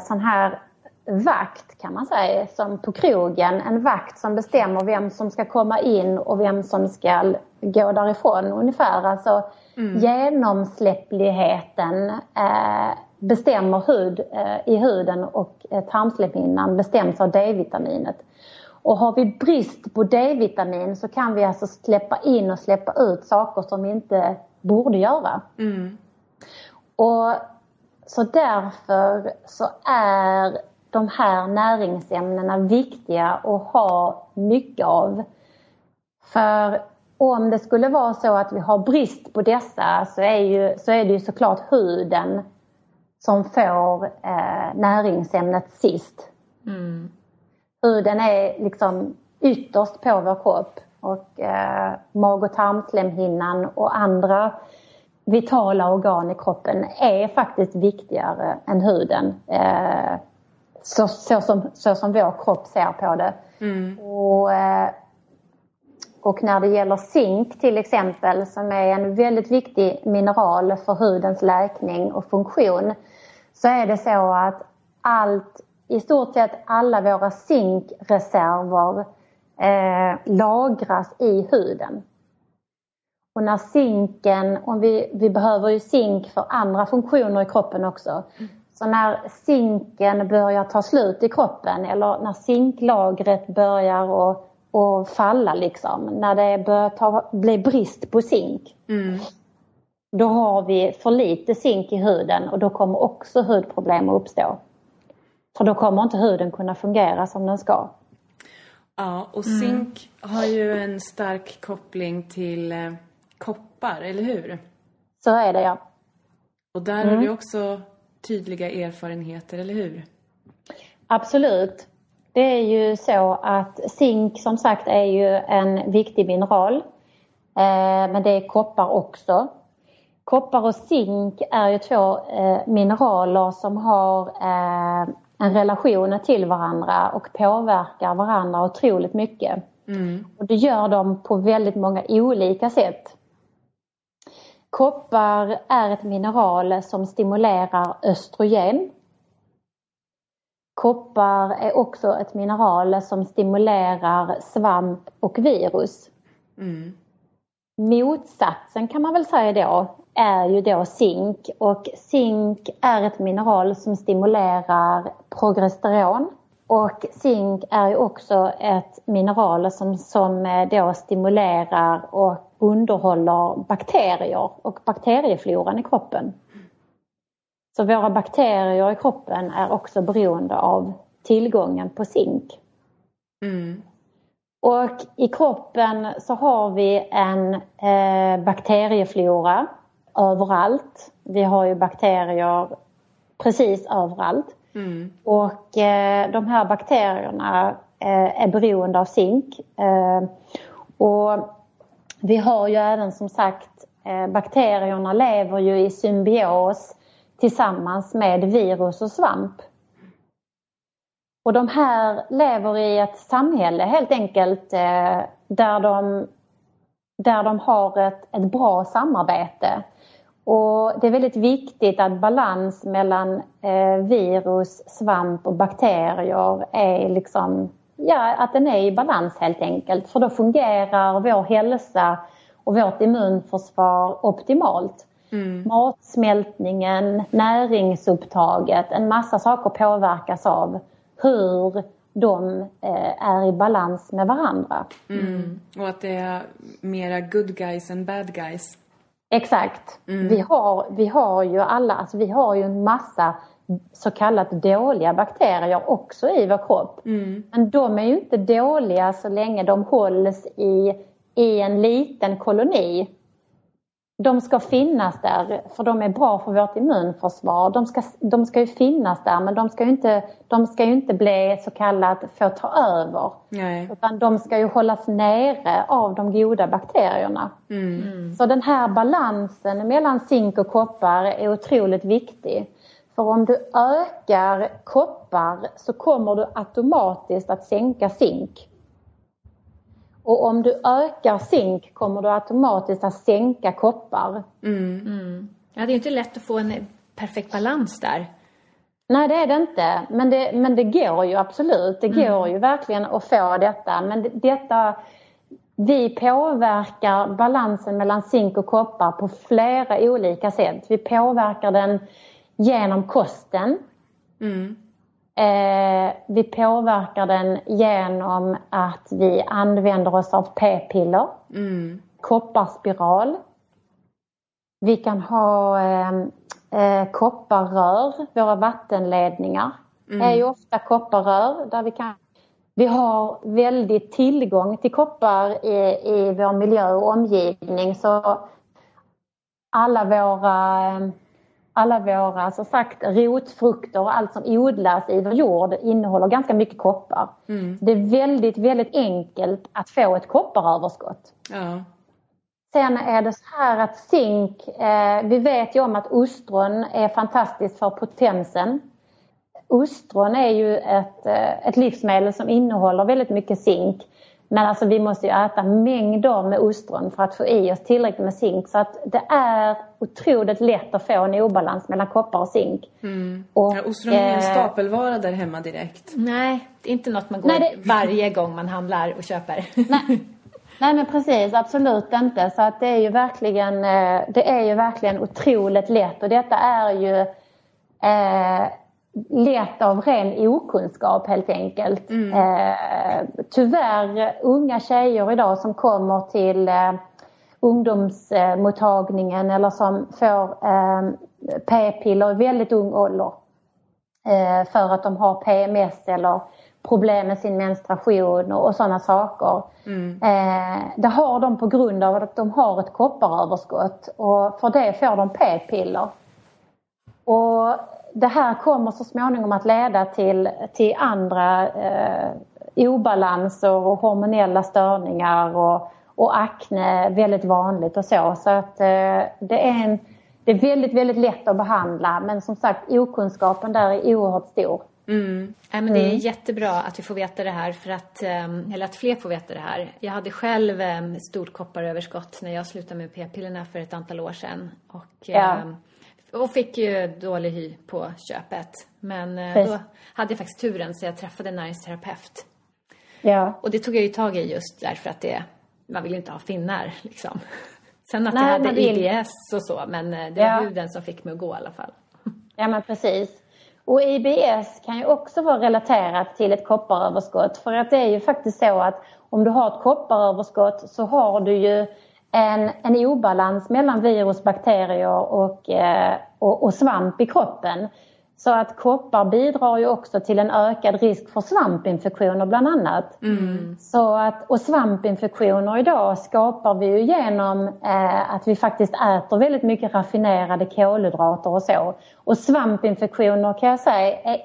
sån här vakt kan man säga, som på krogen. En vakt som bestämmer vem som ska komma in och vem som ska gå därifrån ungefär. Alltså mm. genomsläppligheten eh, bestämmer hud eh, i huden och eh, tarmslemhinnan bestäms av D-vitaminet. Och har vi brist på D-vitamin så kan vi alltså släppa in och släppa ut saker som vi inte borde göra. Mm. Och så därför så är de här näringsämnena viktiga att ha mycket av. För om det skulle vara så att vi har brist på dessa så är, ju, så är det ju såklart huden som får eh, näringsämnet sist. Mm. Huden är liksom ytterst på vår kropp och eh, mag och tarmslemhinnan och andra vitala organ i kroppen är faktiskt viktigare än huden. Eh, så, så, som, så som vår kropp ser på det. Mm. Och, eh, och när det gäller zink till exempel som är en väldigt viktig mineral för hudens läkning och funktion så är det så att allt, i stort sett alla våra zinkreserver eh, lagras i huden. Och när zinken, om vi, vi behöver ju zink för andra funktioner i kroppen också. Så när zinken börjar ta slut i kroppen eller när zinklagret börjar att, att falla liksom, när det börjar ta, bli brist på zink. Mm. Då har vi för lite zink i huden och då kommer också hudproblem att uppstå. För då kommer inte huden kunna fungera som den ska. Ja, och zink har ju en stark koppling till eh, koppar, eller hur? Så är det ja. Och där har du också tydliga erfarenheter, eller hur? Absolut. Det är ju så att zink som sagt är ju en viktig mineral. Eh, men det är koppar också. Koppar och zink är ju två eh, mineraler som har eh, en relation till varandra och påverkar varandra otroligt mycket. Mm. Och det gör de på väldigt många olika sätt. Koppar är ett mineral som stimulerar östrogen. Koppar är också ett mineral som stimulerar svamp och virus. Mm. Motsatsen kan man väl säga då är ju då zink och zink är ett mineral som stimulerar progesteron. Och zink är ju också ett mineral som, som då stimulerar och underhåller bakterier och bakteriefloran i kroppen. Så våra bakterier i kroppen är också beroende av tillgången på zink. Mm. Och i kroppen så har vi en eh, bakterieflora överallt. Vi har ju bakterier precis överallt. Mm. Och eh, de här bakterierna eh, är beroende av zink. Eh, och vi har ju även som sagt eh, bakterierna lever ju i symbios tillsammans med virus och svamp. Och de här lever i ett samhälle helt enkelt eh, där de, där de har ett, ett bra samarbete. Och det är väldigt viktigt att balans mellan eh, virus, svamp och bakterier är liksom, ja, att den är i balans helt enkelt. För då fungerar vår hälsa och vårt immunförsvar optimalt. Mm. Matsmältningen, näringsupptaget, en massa saker påverkas av hur de eh, är i balans med varandra. Mm. Och att det är mera good guys än bad guys. Exakt. Mm. Vi, har, vi har ju alla, alltså vi har ju en massa så kallat dåliga bakterier också i vår kropp. Mm. Men de är ju inte dåliga så länge de hålls i, i en liten koloni de ska finnas där för de är bra för vårt immunförsvar. De ska, de ska ju finnas där men de ska ju inte, de ska inte bli så kallat få ta över. Nej. Utan de ska ju hållas nere av de goda bakterierna. Mm. Så den här balansen mellan zink och koppar är otroligt viktig. För om du ökar koppar så kommer du automatiskt att sänka zink. Och om du ökar zink kommer du automatiskt att sänka koppar. Mm. Mm. Ja, det är inte lätt att få en perfekt balans där. Nej, det är det inte. Men det, men det går ju absolut. Det mm. går ju verkligen att få detta. Men detta... Vi påverkar balansen mellan zink och koppar på flera olika sätt. Vi påverkar den genom kosten. Mm. Eh, vi påverkar den genom att vi använder oss av p-piller, mm. kopparspiral. Vi kan ha eh, eh, kopparrör, våra vattenledningar mm. är ju ofta kopparrör där vi kan vi har väldigt tillgång till koppar i, i vår miljö och omgivning så alla våra eh, alla våra så sagt, rotfrukter och allt som odlas i vår jord innehåller ganska mycket koppar. Mm. Det är väldigt, väldigt enkelt att få ett kopparöverskott. Ja. Sen är det så här att zink, eh, vi vet ju om att ostron är fantastiskt för potensen. Ostron är ju ett, eh, ett livsmedel som innehåller väldigt mycket zink. Men alltså vi måste ju äta mängder med ostron för att få i oss tillräckligt med zink. Så att det är otroligt lätt att få en obalans mellan koppar och zink. Mm. Och, ja, ostron är en eh, stapelvara där hemma direkt. Nej, det är inte något man går nej, det... varje gång man handlar och köper. Nej. Nej men precis, absolut inte. Så att det är ju verkligen, eh, det är ju verkligen otroligt lätt och detta är ju eh, lätt av ren okunskap helt enkelt. Mm. Eh, tyvärr unga tjejer idag som kommer till eh, ungdomsmottagningen eller som får eh, p-piller i väldigt ung ålder eh, för att de har PMS eller problem med sin menstruation och, och sådana saker. Mm. Eh, det har de på grund av att de har ett kopparöverskott och för det får de p-piller. Och det här kommer så småningom att leda till, till andra eh, obalanser och hormonella störningar och, och akne väldigt vanligt och så. Så att eh, det är en det är väldigt, väldigt lätt att behandla men som sagt okunskapen där är oerhört stor. Mm. Ja, men det är mm. jättebra att vi får veta det här, för att, ehm, eller att fler får veta det här. Jag hade själv ehm, stort kopparöverskott när jag slutade med p-pillerna för ett antal år sedan. Och, ja. Och fick ju dålig hy på köpet. Men eh, då hade jag faktiskt turen så jag träffade en näringsterapeut. Ja. Och det tog jag ju tag i just därför att det, man vill ju inte ha finnar liksom. Sen att Nej, jag hade IBS och så, men eh, det var ja. huden som fick mig att gå i alla fall. Ja men precis. Och IBS kan ju också vara relaterat till ett kopparöverskott. För att det är ju faktiskt så att om du har ett kopparöverskott så har du ju en, en obalans mellan virus, bakterier och, eh, och, och, svamp i kroppen. Så att koppar bidrar ju också till en ökad risk för svampinfektioner bland annat. Mm. Så att, och svampinfektioner idag skapar vi ju genom eh, att vi faktiskt äter väldigt mycket raffinerade kolhydrater och så. Och svampinfektioner kan jag säga, är,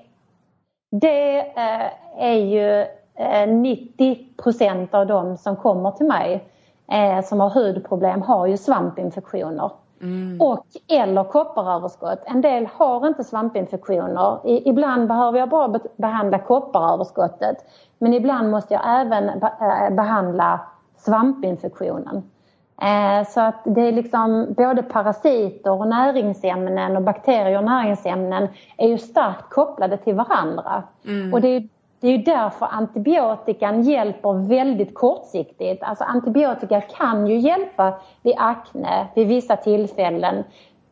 det eh, är ju eh, 90% av de som kommer till mig eh, som har hudproblem har ju svampinfektioner. Mm. Och eller kopparöverskott. En del har inte svampinfektioner. I, ibland behöver jag bara behandla kopparöverskottet. Men ibland måste jag även eh, behandla svampinfektionen. Eh, så att det är liksom både parasiter och näringsämnen och bakterier och näringsämnen är ju starkt kopplade till varandra. Mm. Och det är det är ju därför antibiotikan hjälper väldigt kortsiktigt. Alltså antibiotika kan ju hjälpa vid akne vid vissa tillfällen.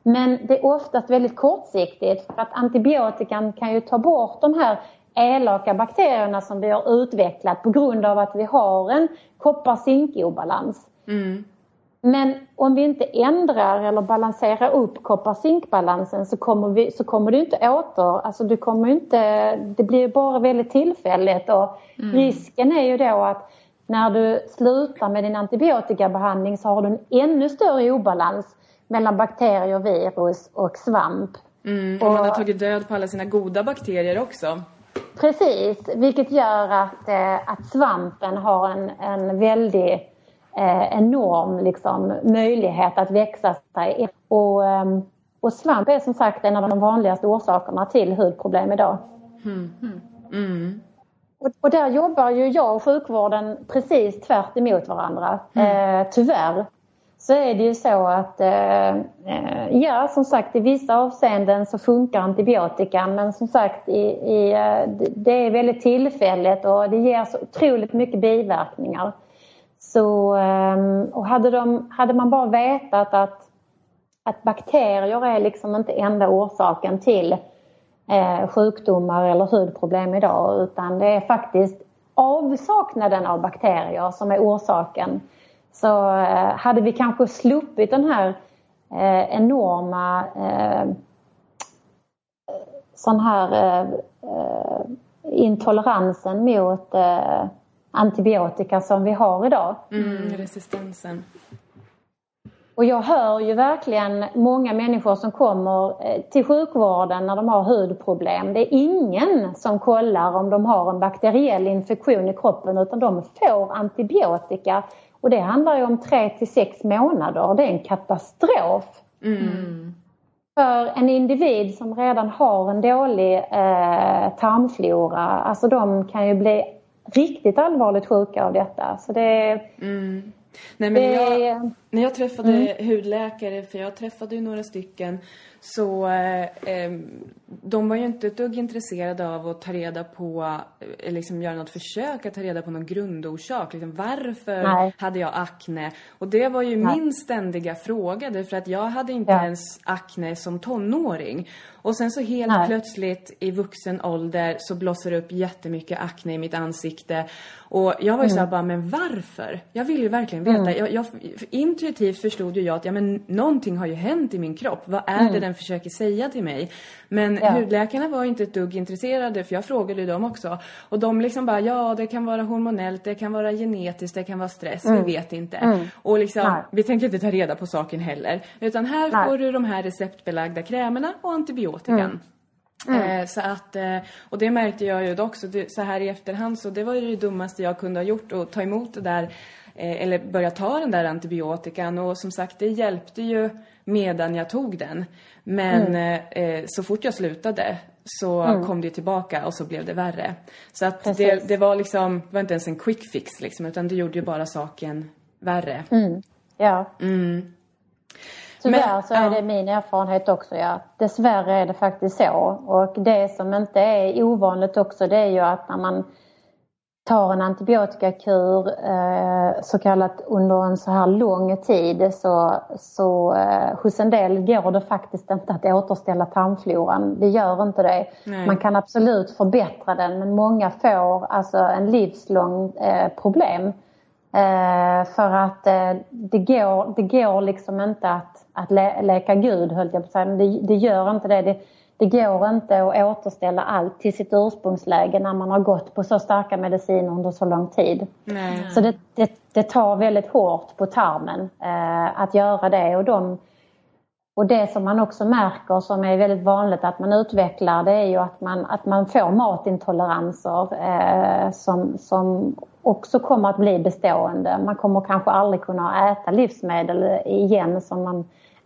Men det är oftast väldigt kortsiktigt för att antibiotikan kan ju ta bort de här elaka bakterierna som vi har utvecklat på grund av att vi har en koppar-zink-obalans. Mm. Men om vi inte ändrar eller balanserar upp koppar-zinkbalansen så kommer, vi, så kommer du inte åter, alltså du kommer inte, det blir bara väldigt tillfälligt och mm. risken är ju då att när du slutar med din antibiotikabehandling så har du en ännu större obalans mellan bakterier, virus och svamp. Mm, och, och man har tagit död på alla sina goda bakterier också. Precis, vilket gör att, eh, att svampen har en, en väldig eh, enorm liksom, möjlighet att växa sig. Och, eh, och svamp är som sagt en av de vanligaste orsakerna till hudproblem idag. Mm. Mm. Och, och, där jobbar ju jag och sjukvården precis tvärt emot varandra, mm. eh, tyvärr så är det ju så att, eh, eh, ja som sagt i vissa avseenden så funkar antibiotikan men som sagt i, i, eh, det är väldigt tillfälligt och det ger så otroligt mycket biverkningar. Så, ehm, och hade, de, hade man bara vetat att, att bakterier är liksom inte enda orsaken till eh, sjukdomar eller hudproblem idag utan det är faktiskt avsaknaden av bakterier som är orsaken. Så eh, hade vi kanske sluppit den här eh, enorma eh, sån här eh, eh, intoleransen mot antibiotika som vi har idag. Mm, resistensen. Och jag hör ju verkligen många människor som kommer eh, till sjukvården när de har hudproblem. Det är ingen som kollar om de har en bakteriell infektion i kroppen utan de får antibiotika och det handlar ju om tre till sex månader. Det är en katastrof. Mm. För en individ som redan har en dålig eh, tarmflora, alltså de kan ju bli riktigt allvarligt sjuka av detta. Så det, mm. Nej, men jag, när jag träffade mm. hudläkare, för jag träffade ju några stycken, så eh, eh, de var ju inte ett dugg intresserade av att ta reda på, eh, liksom göra något försök att ta reda på någon grundorsak. Liksom, varför Nej. hade jag akne? Och det var ju Nej. min ständiga fråga, därför att jag hade inte ja. ens akne som tonåring. Och sen så helt Nej. plötsligt i vuxen ålder så blossar det upp jättemycket akne i mitt ansikte. Och jag var ju mm. såhär bara, men varför? Jag vill ju verkligen veta. Mm. Jag, jag, intuitivt förstod ju jag att ja, men någonting har ju hänt i min kropp. Vad är mm. det den försöker säga till mig? Men ja. hudläkarna var inte ett dugg intresserade för jag frågade dem också. Och de liksom bara, ja det kan vara hormonellt, det kan vara genetiskt, det kan vara stress, mm. vi vet inte. Mm. Och liksom, Nej. vi tänker inte ta reda på saken heller. Utan här Nej. får du de här receptbelagda krämerna och antibiotikan. Mm. Mm. Eh, så att, eh, och det märkte jag ju också så här i efterhand så det var ju det dummaste jag kunde ha gjort att ta emot det där eller börja ta den där antibiotikan och som sagt det hjälpte ju medan jag tog den. Men mm. eh, så fort jag slutade så mm. kom det tillbaka och så blev det värre. Så att det, det, var liksom, det var inte ens en quick fix liksom utan det gjorde ju bara saken värre. Mm. Ja. Mm. Tyvärr Men, så är det min erfarenhet också. Ja. Dessvärre är det faktiskt så. Och det som inte är ovanligt också det är ju att när man tar en antibiotikakur eh, så kallat under en så här lång tid så, så eh, hos en del går det faktiskt inte att återställa tarmfloran. Det gör inte det. Nej. Man kan absolut förbättra den men många får alltså en livslång eh, problem. Eh, för att eh, det, går, det går liksom inte att, att le, leka gud höll jag på att säga. Men det, det gör inte det. det det går inte att återställa allt till sitt ursprungsläge när man har gått på så starka mediciner under så lång tid. Nej. Så det, det, det, tar väldigt hårt på tarmen eh, att göra det. Och, de, och det som man också märker som är väldigt vanligt att man utvecklar det är ju att man, att man får matintoleranser eh, som, som också kommer att bli bestående. Man kommer kanske aldrig kunna äta livsmedel igen som man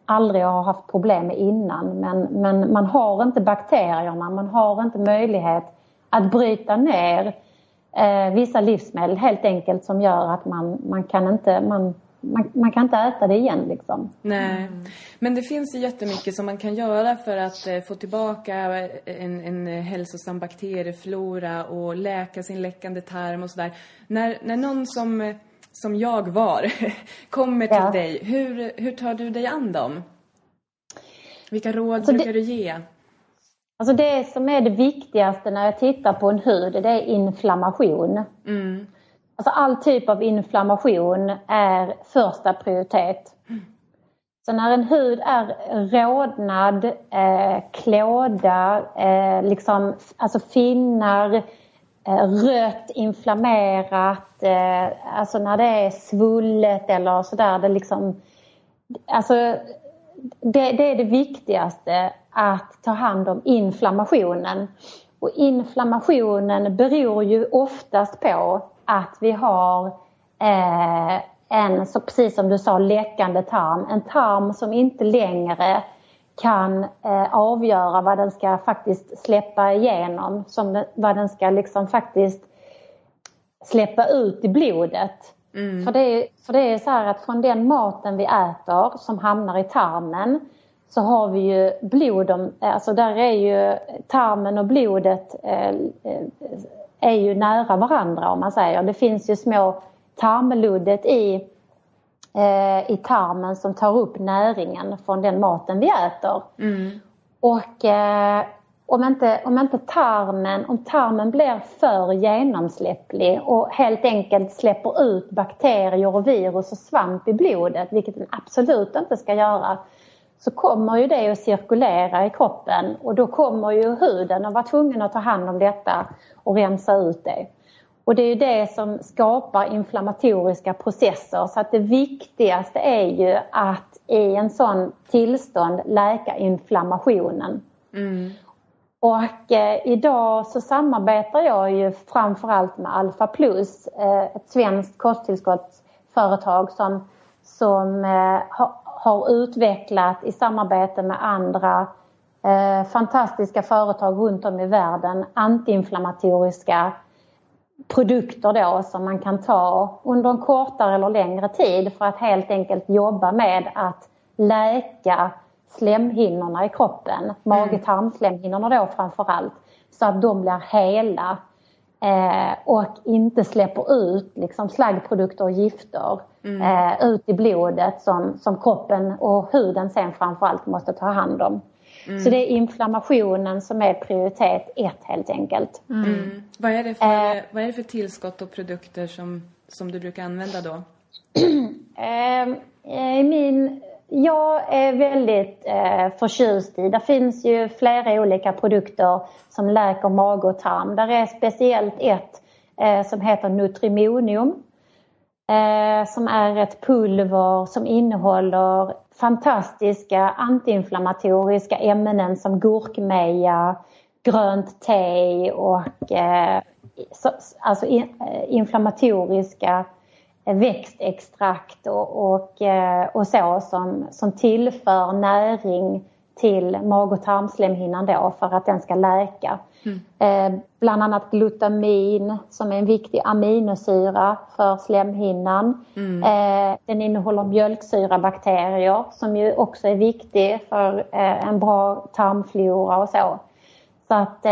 aldrig har haft problem med innan. Men, men man har inte bakterierna, man har inte möjlighet att bryta ner eh, vissa livsmedel helt enkelt som gör att man, man kan inte, man, man, man, kan inte äta det igen liksom. Nej, mm. men det finns ju jättemycket som man kan göra för att eh, få tillbaka en, en hälsosam bakterieflora och läka sin läckande tarm och sådär. När, när någon som, som jag var kommer till ja. dig, hur, hur tar du dig an dem? Vilka råd alltså brukar det, du ge? Alltså det som är det viktigaste när jag tittar på en hud, det är inflammation. Mm. Alltså all typ av inflammation är första prioritet. Mm. Så när en hud är rodnad, eh, klåda, eh, liksom, alltså finnar, Eh, rött, inflammerat, eh, alltså när det är svullet eller sådär, det liksom... Alltså, det, det är det viktigaste, att ta hand om inflammationen. Och inflammationen beror ju oftast på att vi har eh, en, så precis som du sa, läckande tarm. En tarm som inte längre kan eh, avgöra vad den ska faktiskt släppa igenom, som vad den ska liksom faktiskt släppa ut i blodet. Mm. För, det, för det är så här att från den maten vi äter som hamnar i tarmen så har vi ju blod, alltså där är ju tarmen och blodet eh, eh är ju nära varandra om man säger. Det finns ju små tarmluddet i, eh, i tarmen som tar upp näringen från den maten vi äter. Mm. Och eh, om inte, om inte tarmen, om tarmen blir för genomsläpplig och helt enkelt släpper ut bakterier och virus och svamp i blodet, vilket den absolut inte ska göra, så kommer ju det att cirkulera i kroppen och då kommer ju huden att vara tvungen att ta hand om detta och rensa ut det. Och det är ju det som skapar inflammatoriska processer så att det viktigaste är ju att i en sån tillstånd läka inflammationen. Mm. Och eh, idag så samarbetar jag ju framförallt med Alpha Plus, eh, ett svenskt kosttillskottsföretag som, som eh, har, har utvecklat i samarbete med andra eh, fantastiska företag runt om i världen antiinflammatoriska produkter då som man kan ta under en kortare eller längre tid för att helt enkelt jobba med att läka slemhinnorna i kroppen, mag och tarmslemhinnorna då framförallt, så att de blir hela eh, och inte släpper ut liksom slaggprodukter och gifter mm. eh, ut i blodet som, som kroppen och huden sen framförallt måste ta hand om. Mm. Så det är inflammationen som är prioritet ett helt enkelt. Mm. mm. Vad, är det för, eh, vad är det för tillskott och produkter som, som du brukar använda då? Ehm, eh, min, jag är väldigt eh, förtjust i, det finns ju flera olika produkter som läker mage och tarm. Där är speciellt ett eh, som heter Nutrimonium eh, som är ett pulver som innehåller fantastiska antiinflammatoriska ämnen som gurkmeja, grönt te och eh, så, alltså in, eh, inflammatoriska växtextrakt och, och, eh, och så som, som tillför näring till mag och tarmslemhinnan då för att den ska läka. Mm. Eh, bland annat glutamin som är en viktig aminosyra för slemhinnan. Mm. Eh, den innehåller mjölksyrabakterier som ju också är viktig för eh, en bra tarmflora och så. så att,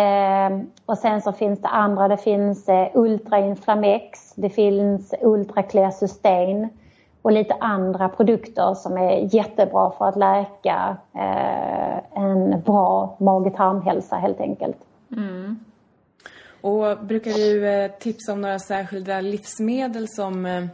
och sen så finns det andra, det finns eh, Ultrainflamex, det finns Ultraclear Sustain och lite andra produkter som är jättebra för att läka eh, en bra mag-tarmhälsa helt enkelt. Mm. Och brukar du eh, tipsa om några särskilda livsmedel som eh...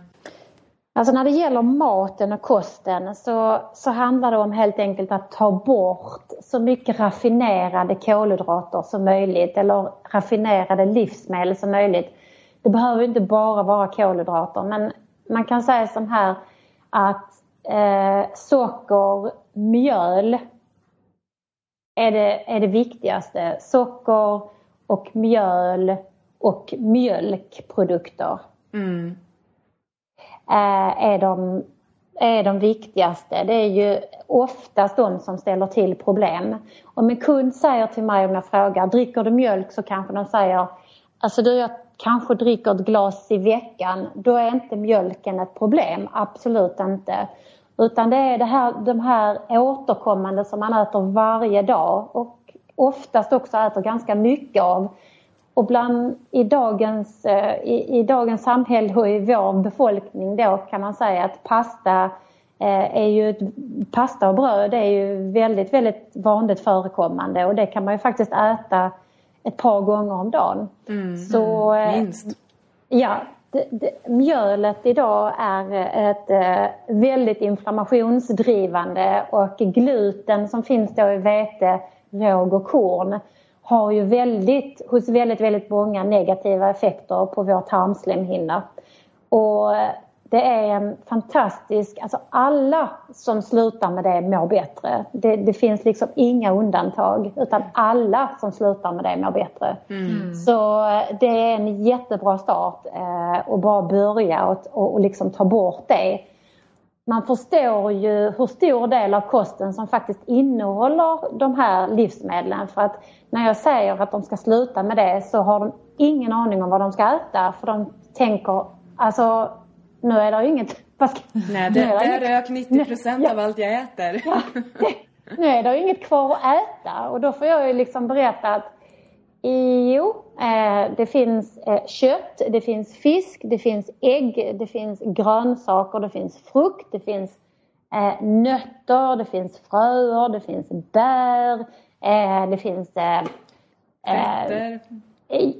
Alltså när det gäller maten och kosten så, så handlar det om helt enkelt att ta bort så mycket raffinerade kolhydrater som möjligt eller raffinerade livsmedel som möjligt. Det behöver inte bara vara kolhydrater men man kan säga som här att eh, socker, mjöl är det, är det viktigaste. Socker och mjöl och mjölkprodukter mm. Eh, är, de, är de viktigaste. Det är ju oftast de som ställer till problem. Om en kund säger till mig om jag frågar, dricker du mjölk? Så kanske de säger, alltså du jag kanske dricker ett glas i veckan, då är inte mjölken ett problem. Absolut inte. Utan det är det här, de här återkommande som man äter varje dag och oftast också äter ganska mycket av. Och bland, i, dagens, eh, i, i dagens samhälle och i vår befolkning då kan man säga att pasta eh, är ju, pasta och bröd är ju väldigt, väldigt vanligt förekommande och det kan man ju faktiskt äta ett par gånger om dagen. Mm, Så, mm, minst. Ja, det, det, mjölet idag är ett eh, väldigt inflammationsdrivande och gluten som finns då i vete, råg och korn har ju väldigt, hos väldigt, väldigt många negativa effekter på vår tarmslemhinna. Och det är en fantastisk, alltså alla som slutar med det mår bättre. Det, det finns liksom inga undantag utan alla som slutar med det mår bättre. Mm. Så det är en jättebra start eh, att bara börja och, och, och liksom ta bort det. Man förstår ju hur stor del av kosten som faktiskt innehåller de här livsmedlen för att när jag säger att de ska sluta med det så har de ingen aning om vad de ska äta för de tänker alltså nu är det ju inget... Nej, det, det är rök 90 procent av allt jag äter. Ja, det, nu är det ju inget kvar att äta och då får jag ju liksom berätta att Jo, eh, det finns eh, kött, det finns fisk, det finns ägg, det finns grönsaker, det finns frukt, det finns eh, nötter, det finns fröer, det finns bär, det finns... Fetter.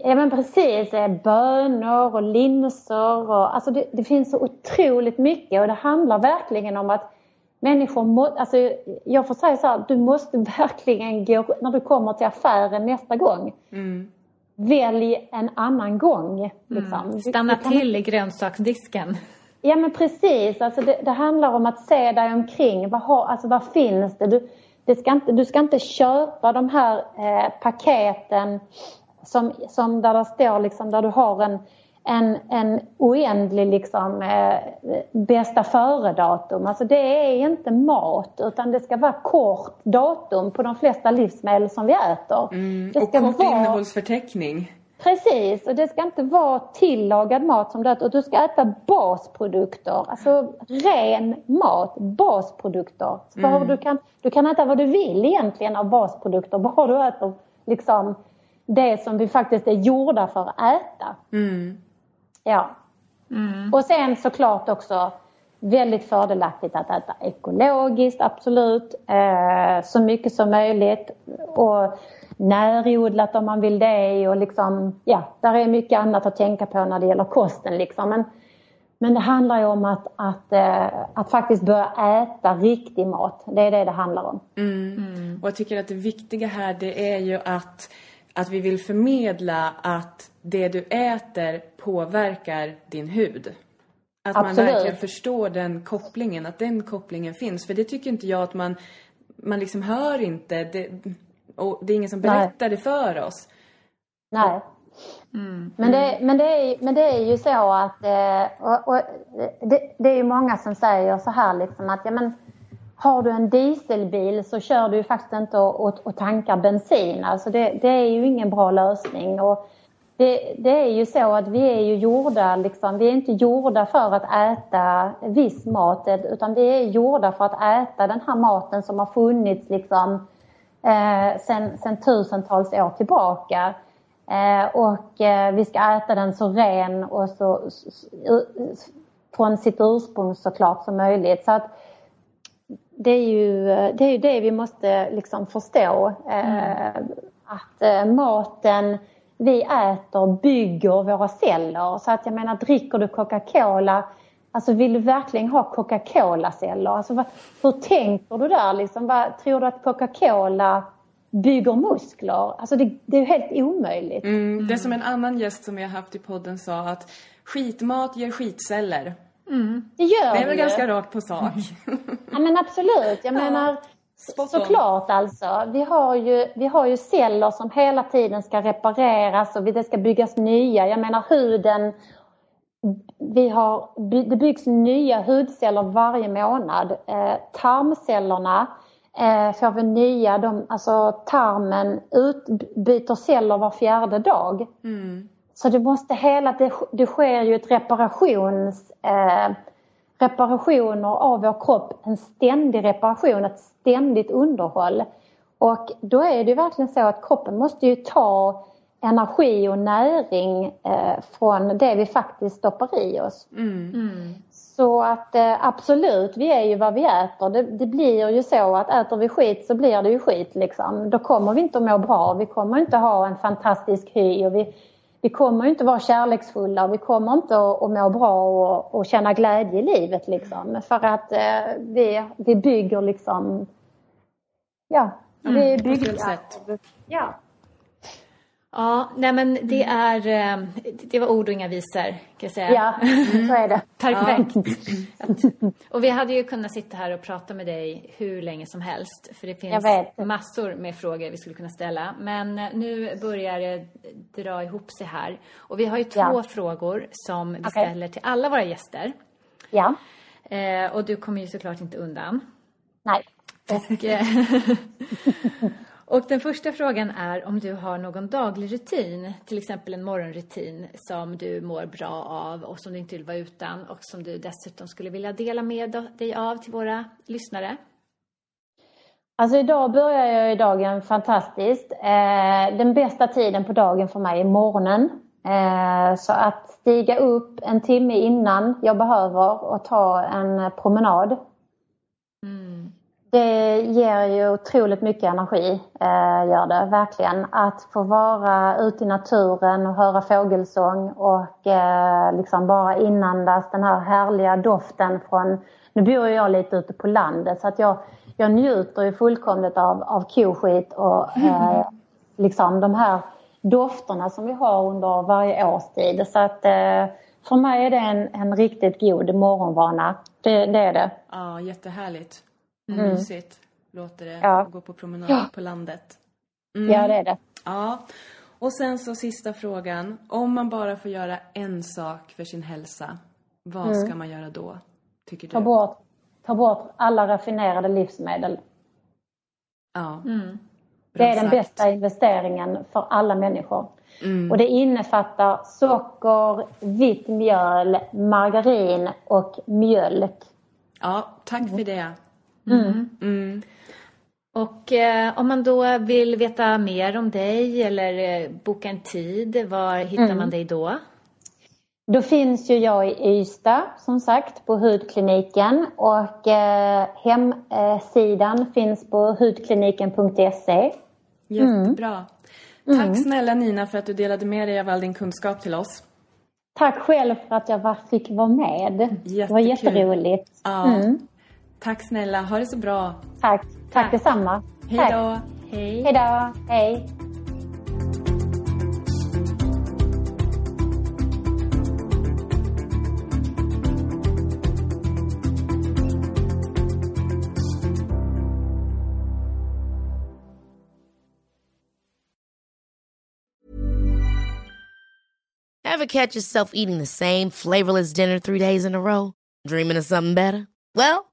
Ja men precis, eh, bönor och linser och alltså det, det, finns så otroligt mycket och det handlar verkligen om att människor må, alltså jag får säga så här, du måste verkligen gå, när du kommer till affären nästa gång, mm. välj en annan gång. Mm. Liksom. Mm. Stanna du, till i grönsaksdisken. Ja men precis, alltså det, det, handlar om att se dig omkring, vad, har, alltså vad finns det? Du, det ska inte, du ska inte köpa de här eh, paketen som, som där det står liksom, där du har en, en, en oändlig liksom, eh, bästa före-datum. Alltså det är inte mat utan det ska vara kort datum på de flesta livsmedel som vi äter. Mm, det ska och kort vara... innehållsförteckning. Precis, och det ska inte vara tillagad mat som du äter. Du ska äta basprodukter, alltså ren mat, basprodukter. Mm. Du, kan, du kan äta vad du vill egentligen av basprodukter, bara du äter liksom det som vi faktiskt är gjorda för att äta. Mm. Ja. Mm. Och sen såklart också väldigt fördelaktigt att äta ekologiskt, absolut. Eh, så mycket som möjligt. Och närodlat om man vill det. Och liksom, ja, där är mycket annat att tänka på när det gäller kosten. Liksom. Men, men det handlar ju om att, att, eh, att faktiskt börja äta riktig mat. Det är det det handlar om. Mm. mm. Och jag tycker att det viktiga här det är ju att att vi vill förmedla att det du äter påverkar din hud. Att Absolut. man verkligen förstår den kopplingen, att den kopplingen finns. För det tycker inte jag att man, man liksom hör inte. Det, och det är ingen som berättar Nej. det för oss. Nej. Mm. Men, det, men, det är, men det är ju så att, eh, och, och det, det, är ju många som säger så här liksom att ja men har du en dieselbil så kör du ju faktiskt inte och, och, och tankar bensin. Alltså det, det, är ju ingen bra lösning. Och det, det, är ju så att vi är ju gjorda, liksom, vi är inte gjorda för att äta viss mat utan vi är gjorda för att äta den här maten som har funnits liksom, eh, sen, sen tusentals år tillbaka. Eh, och eh, vi ska äta den så ren och så, från sitt ursprung såklart som möjligt. Så att, det är ju det, är ju det vi måste liksom förstå. Eh, mm. Att eh, maten vi äter bygger våra celler. Så att jag menar, dricker du Coca-Cola Alltså vill du verkligen ha Coca-Cola-celler? Alltså, vad, hur tänker du där? Liksom, vad, tror du att Coca-Cola bygger muskler? Alltså det, det är ju helt omöjligt. Mm, det är som en annan gäst som jag haft i podden sa att skitmat ger skitceller. Mm. Det gör det. är väl ganska rakt på sak. ja men absolut. Jag menar såklart alltså. Vi har, ju, vi har ju celler som hela tiden ska repareras och det ska byggas nya. Jag menar huden vi har, det byggs nya hudceller varje månad. Eh, tarmcellerna eh, får vi nya, de, alltså tarmen utbyter celler var fjärde dag. Mm. Så det måste hela, det, det sker ju ett reparations, eh, reparationer av vår kropp, en ständig reparation, ett ständigt underhåll. Och då är det verkligen så att kroppen måste ju ta energi och näring eh, från det vi faktiskt stoppar i oss. Mm. Mm. Så att eh, absolut, vi är ju vad vi äter. Det, det, blir ju så att äter vi skit så blir det ju skit liksom. Då kommer vi inte att må bra. Vi kommer inte ha en fantastisk hy och vi, vi kommer inte vara kärleksfulla och vi kommer inte att, att må bra och, och känna glädje i livet liksom. För att eh, vi, vi bygger liksom, ja, mm, vi bygger... Ja. Ja, nej men det mm. är, eh, det var ord och inga visor kan jag säga. Ja, så är det. Perfekt. Ja. Och vi hade ju kunnat sitta här och prata med dig hur länge som helst. För det finns massor med frågor vi skulle kunna ställa. Men eh, nu börjar det dra ihop sig här. Och vi har ju två ja. frågor som vi okay. ställer till alla våra gäster. Ja. Eh, och du kommer ju såklart inte undan. Nej. Och, Och den första frågan är om du har någon daglig rutin, till exempel en morgonrutin som du mår bra av och som du inte vill vara utan och som du dessutom skulle vilja dela med dig av till våra lyssnare. Alltså idag börjar jag ju dagen fantastiskt. Eh, den bästa tiden på dagen för mig är morgonen. Eh, så att stiga upp en timme innan jag behöver och ta en promenad det ger ju otroligt mycket energi, eh, gör det verkligen. Att få vara ute i naturen och höra fågelsång och eh, liksom bara inandas den här härliga doften från... Nu bor jag lite ute på landet så att jag, jag njuter ju fullkomligt av, av koskit och eh, liksom de här dofterna som vi har under varje årstid. Så att eh, för mig är det en, en riktigt god morgonvana. Det, det är det. Ja, jättehärligt. Mm. Mysigt låter det. Ja. Gå på promenad ja. på landet. Mm. Ja, det är det. Ja. Och sen så sista frågan. Om man bara får göra en sak för sin hälsa, vad mm. ska man göra då? Tycker du? Ta bort, ta bort alla raffinerade livsmedel. Ja. Mm. Det är den bästa investeringen för alla människor. Mm. Och det innefattar socker, vitt mjöl, margarin och mjölk. Ja, tack för det. Mm. Mm. Och eh, om man då vill veta mer om dig eller eh, boka en tid, var hittar mm. man dig då? Då finns ju jag i Ystad som sagt på hudkliniken och eh, hemsidan finns på hudkliniken.se. Jättebra. Mm. Tack snälla Nina för att du delade med dig av all din kunskap till oss. Tack själv för att jag fick vara med. Jättekul. Det var jätteroligt. Ja. Mm. Tack snälla, ha det så bra. Tack, tack, tack. detsamma. Hej då. Hej. Hej då. Hej. Ever catch yourself eating the same flavorless dinner three days in a row? Dreaming of something better? Well,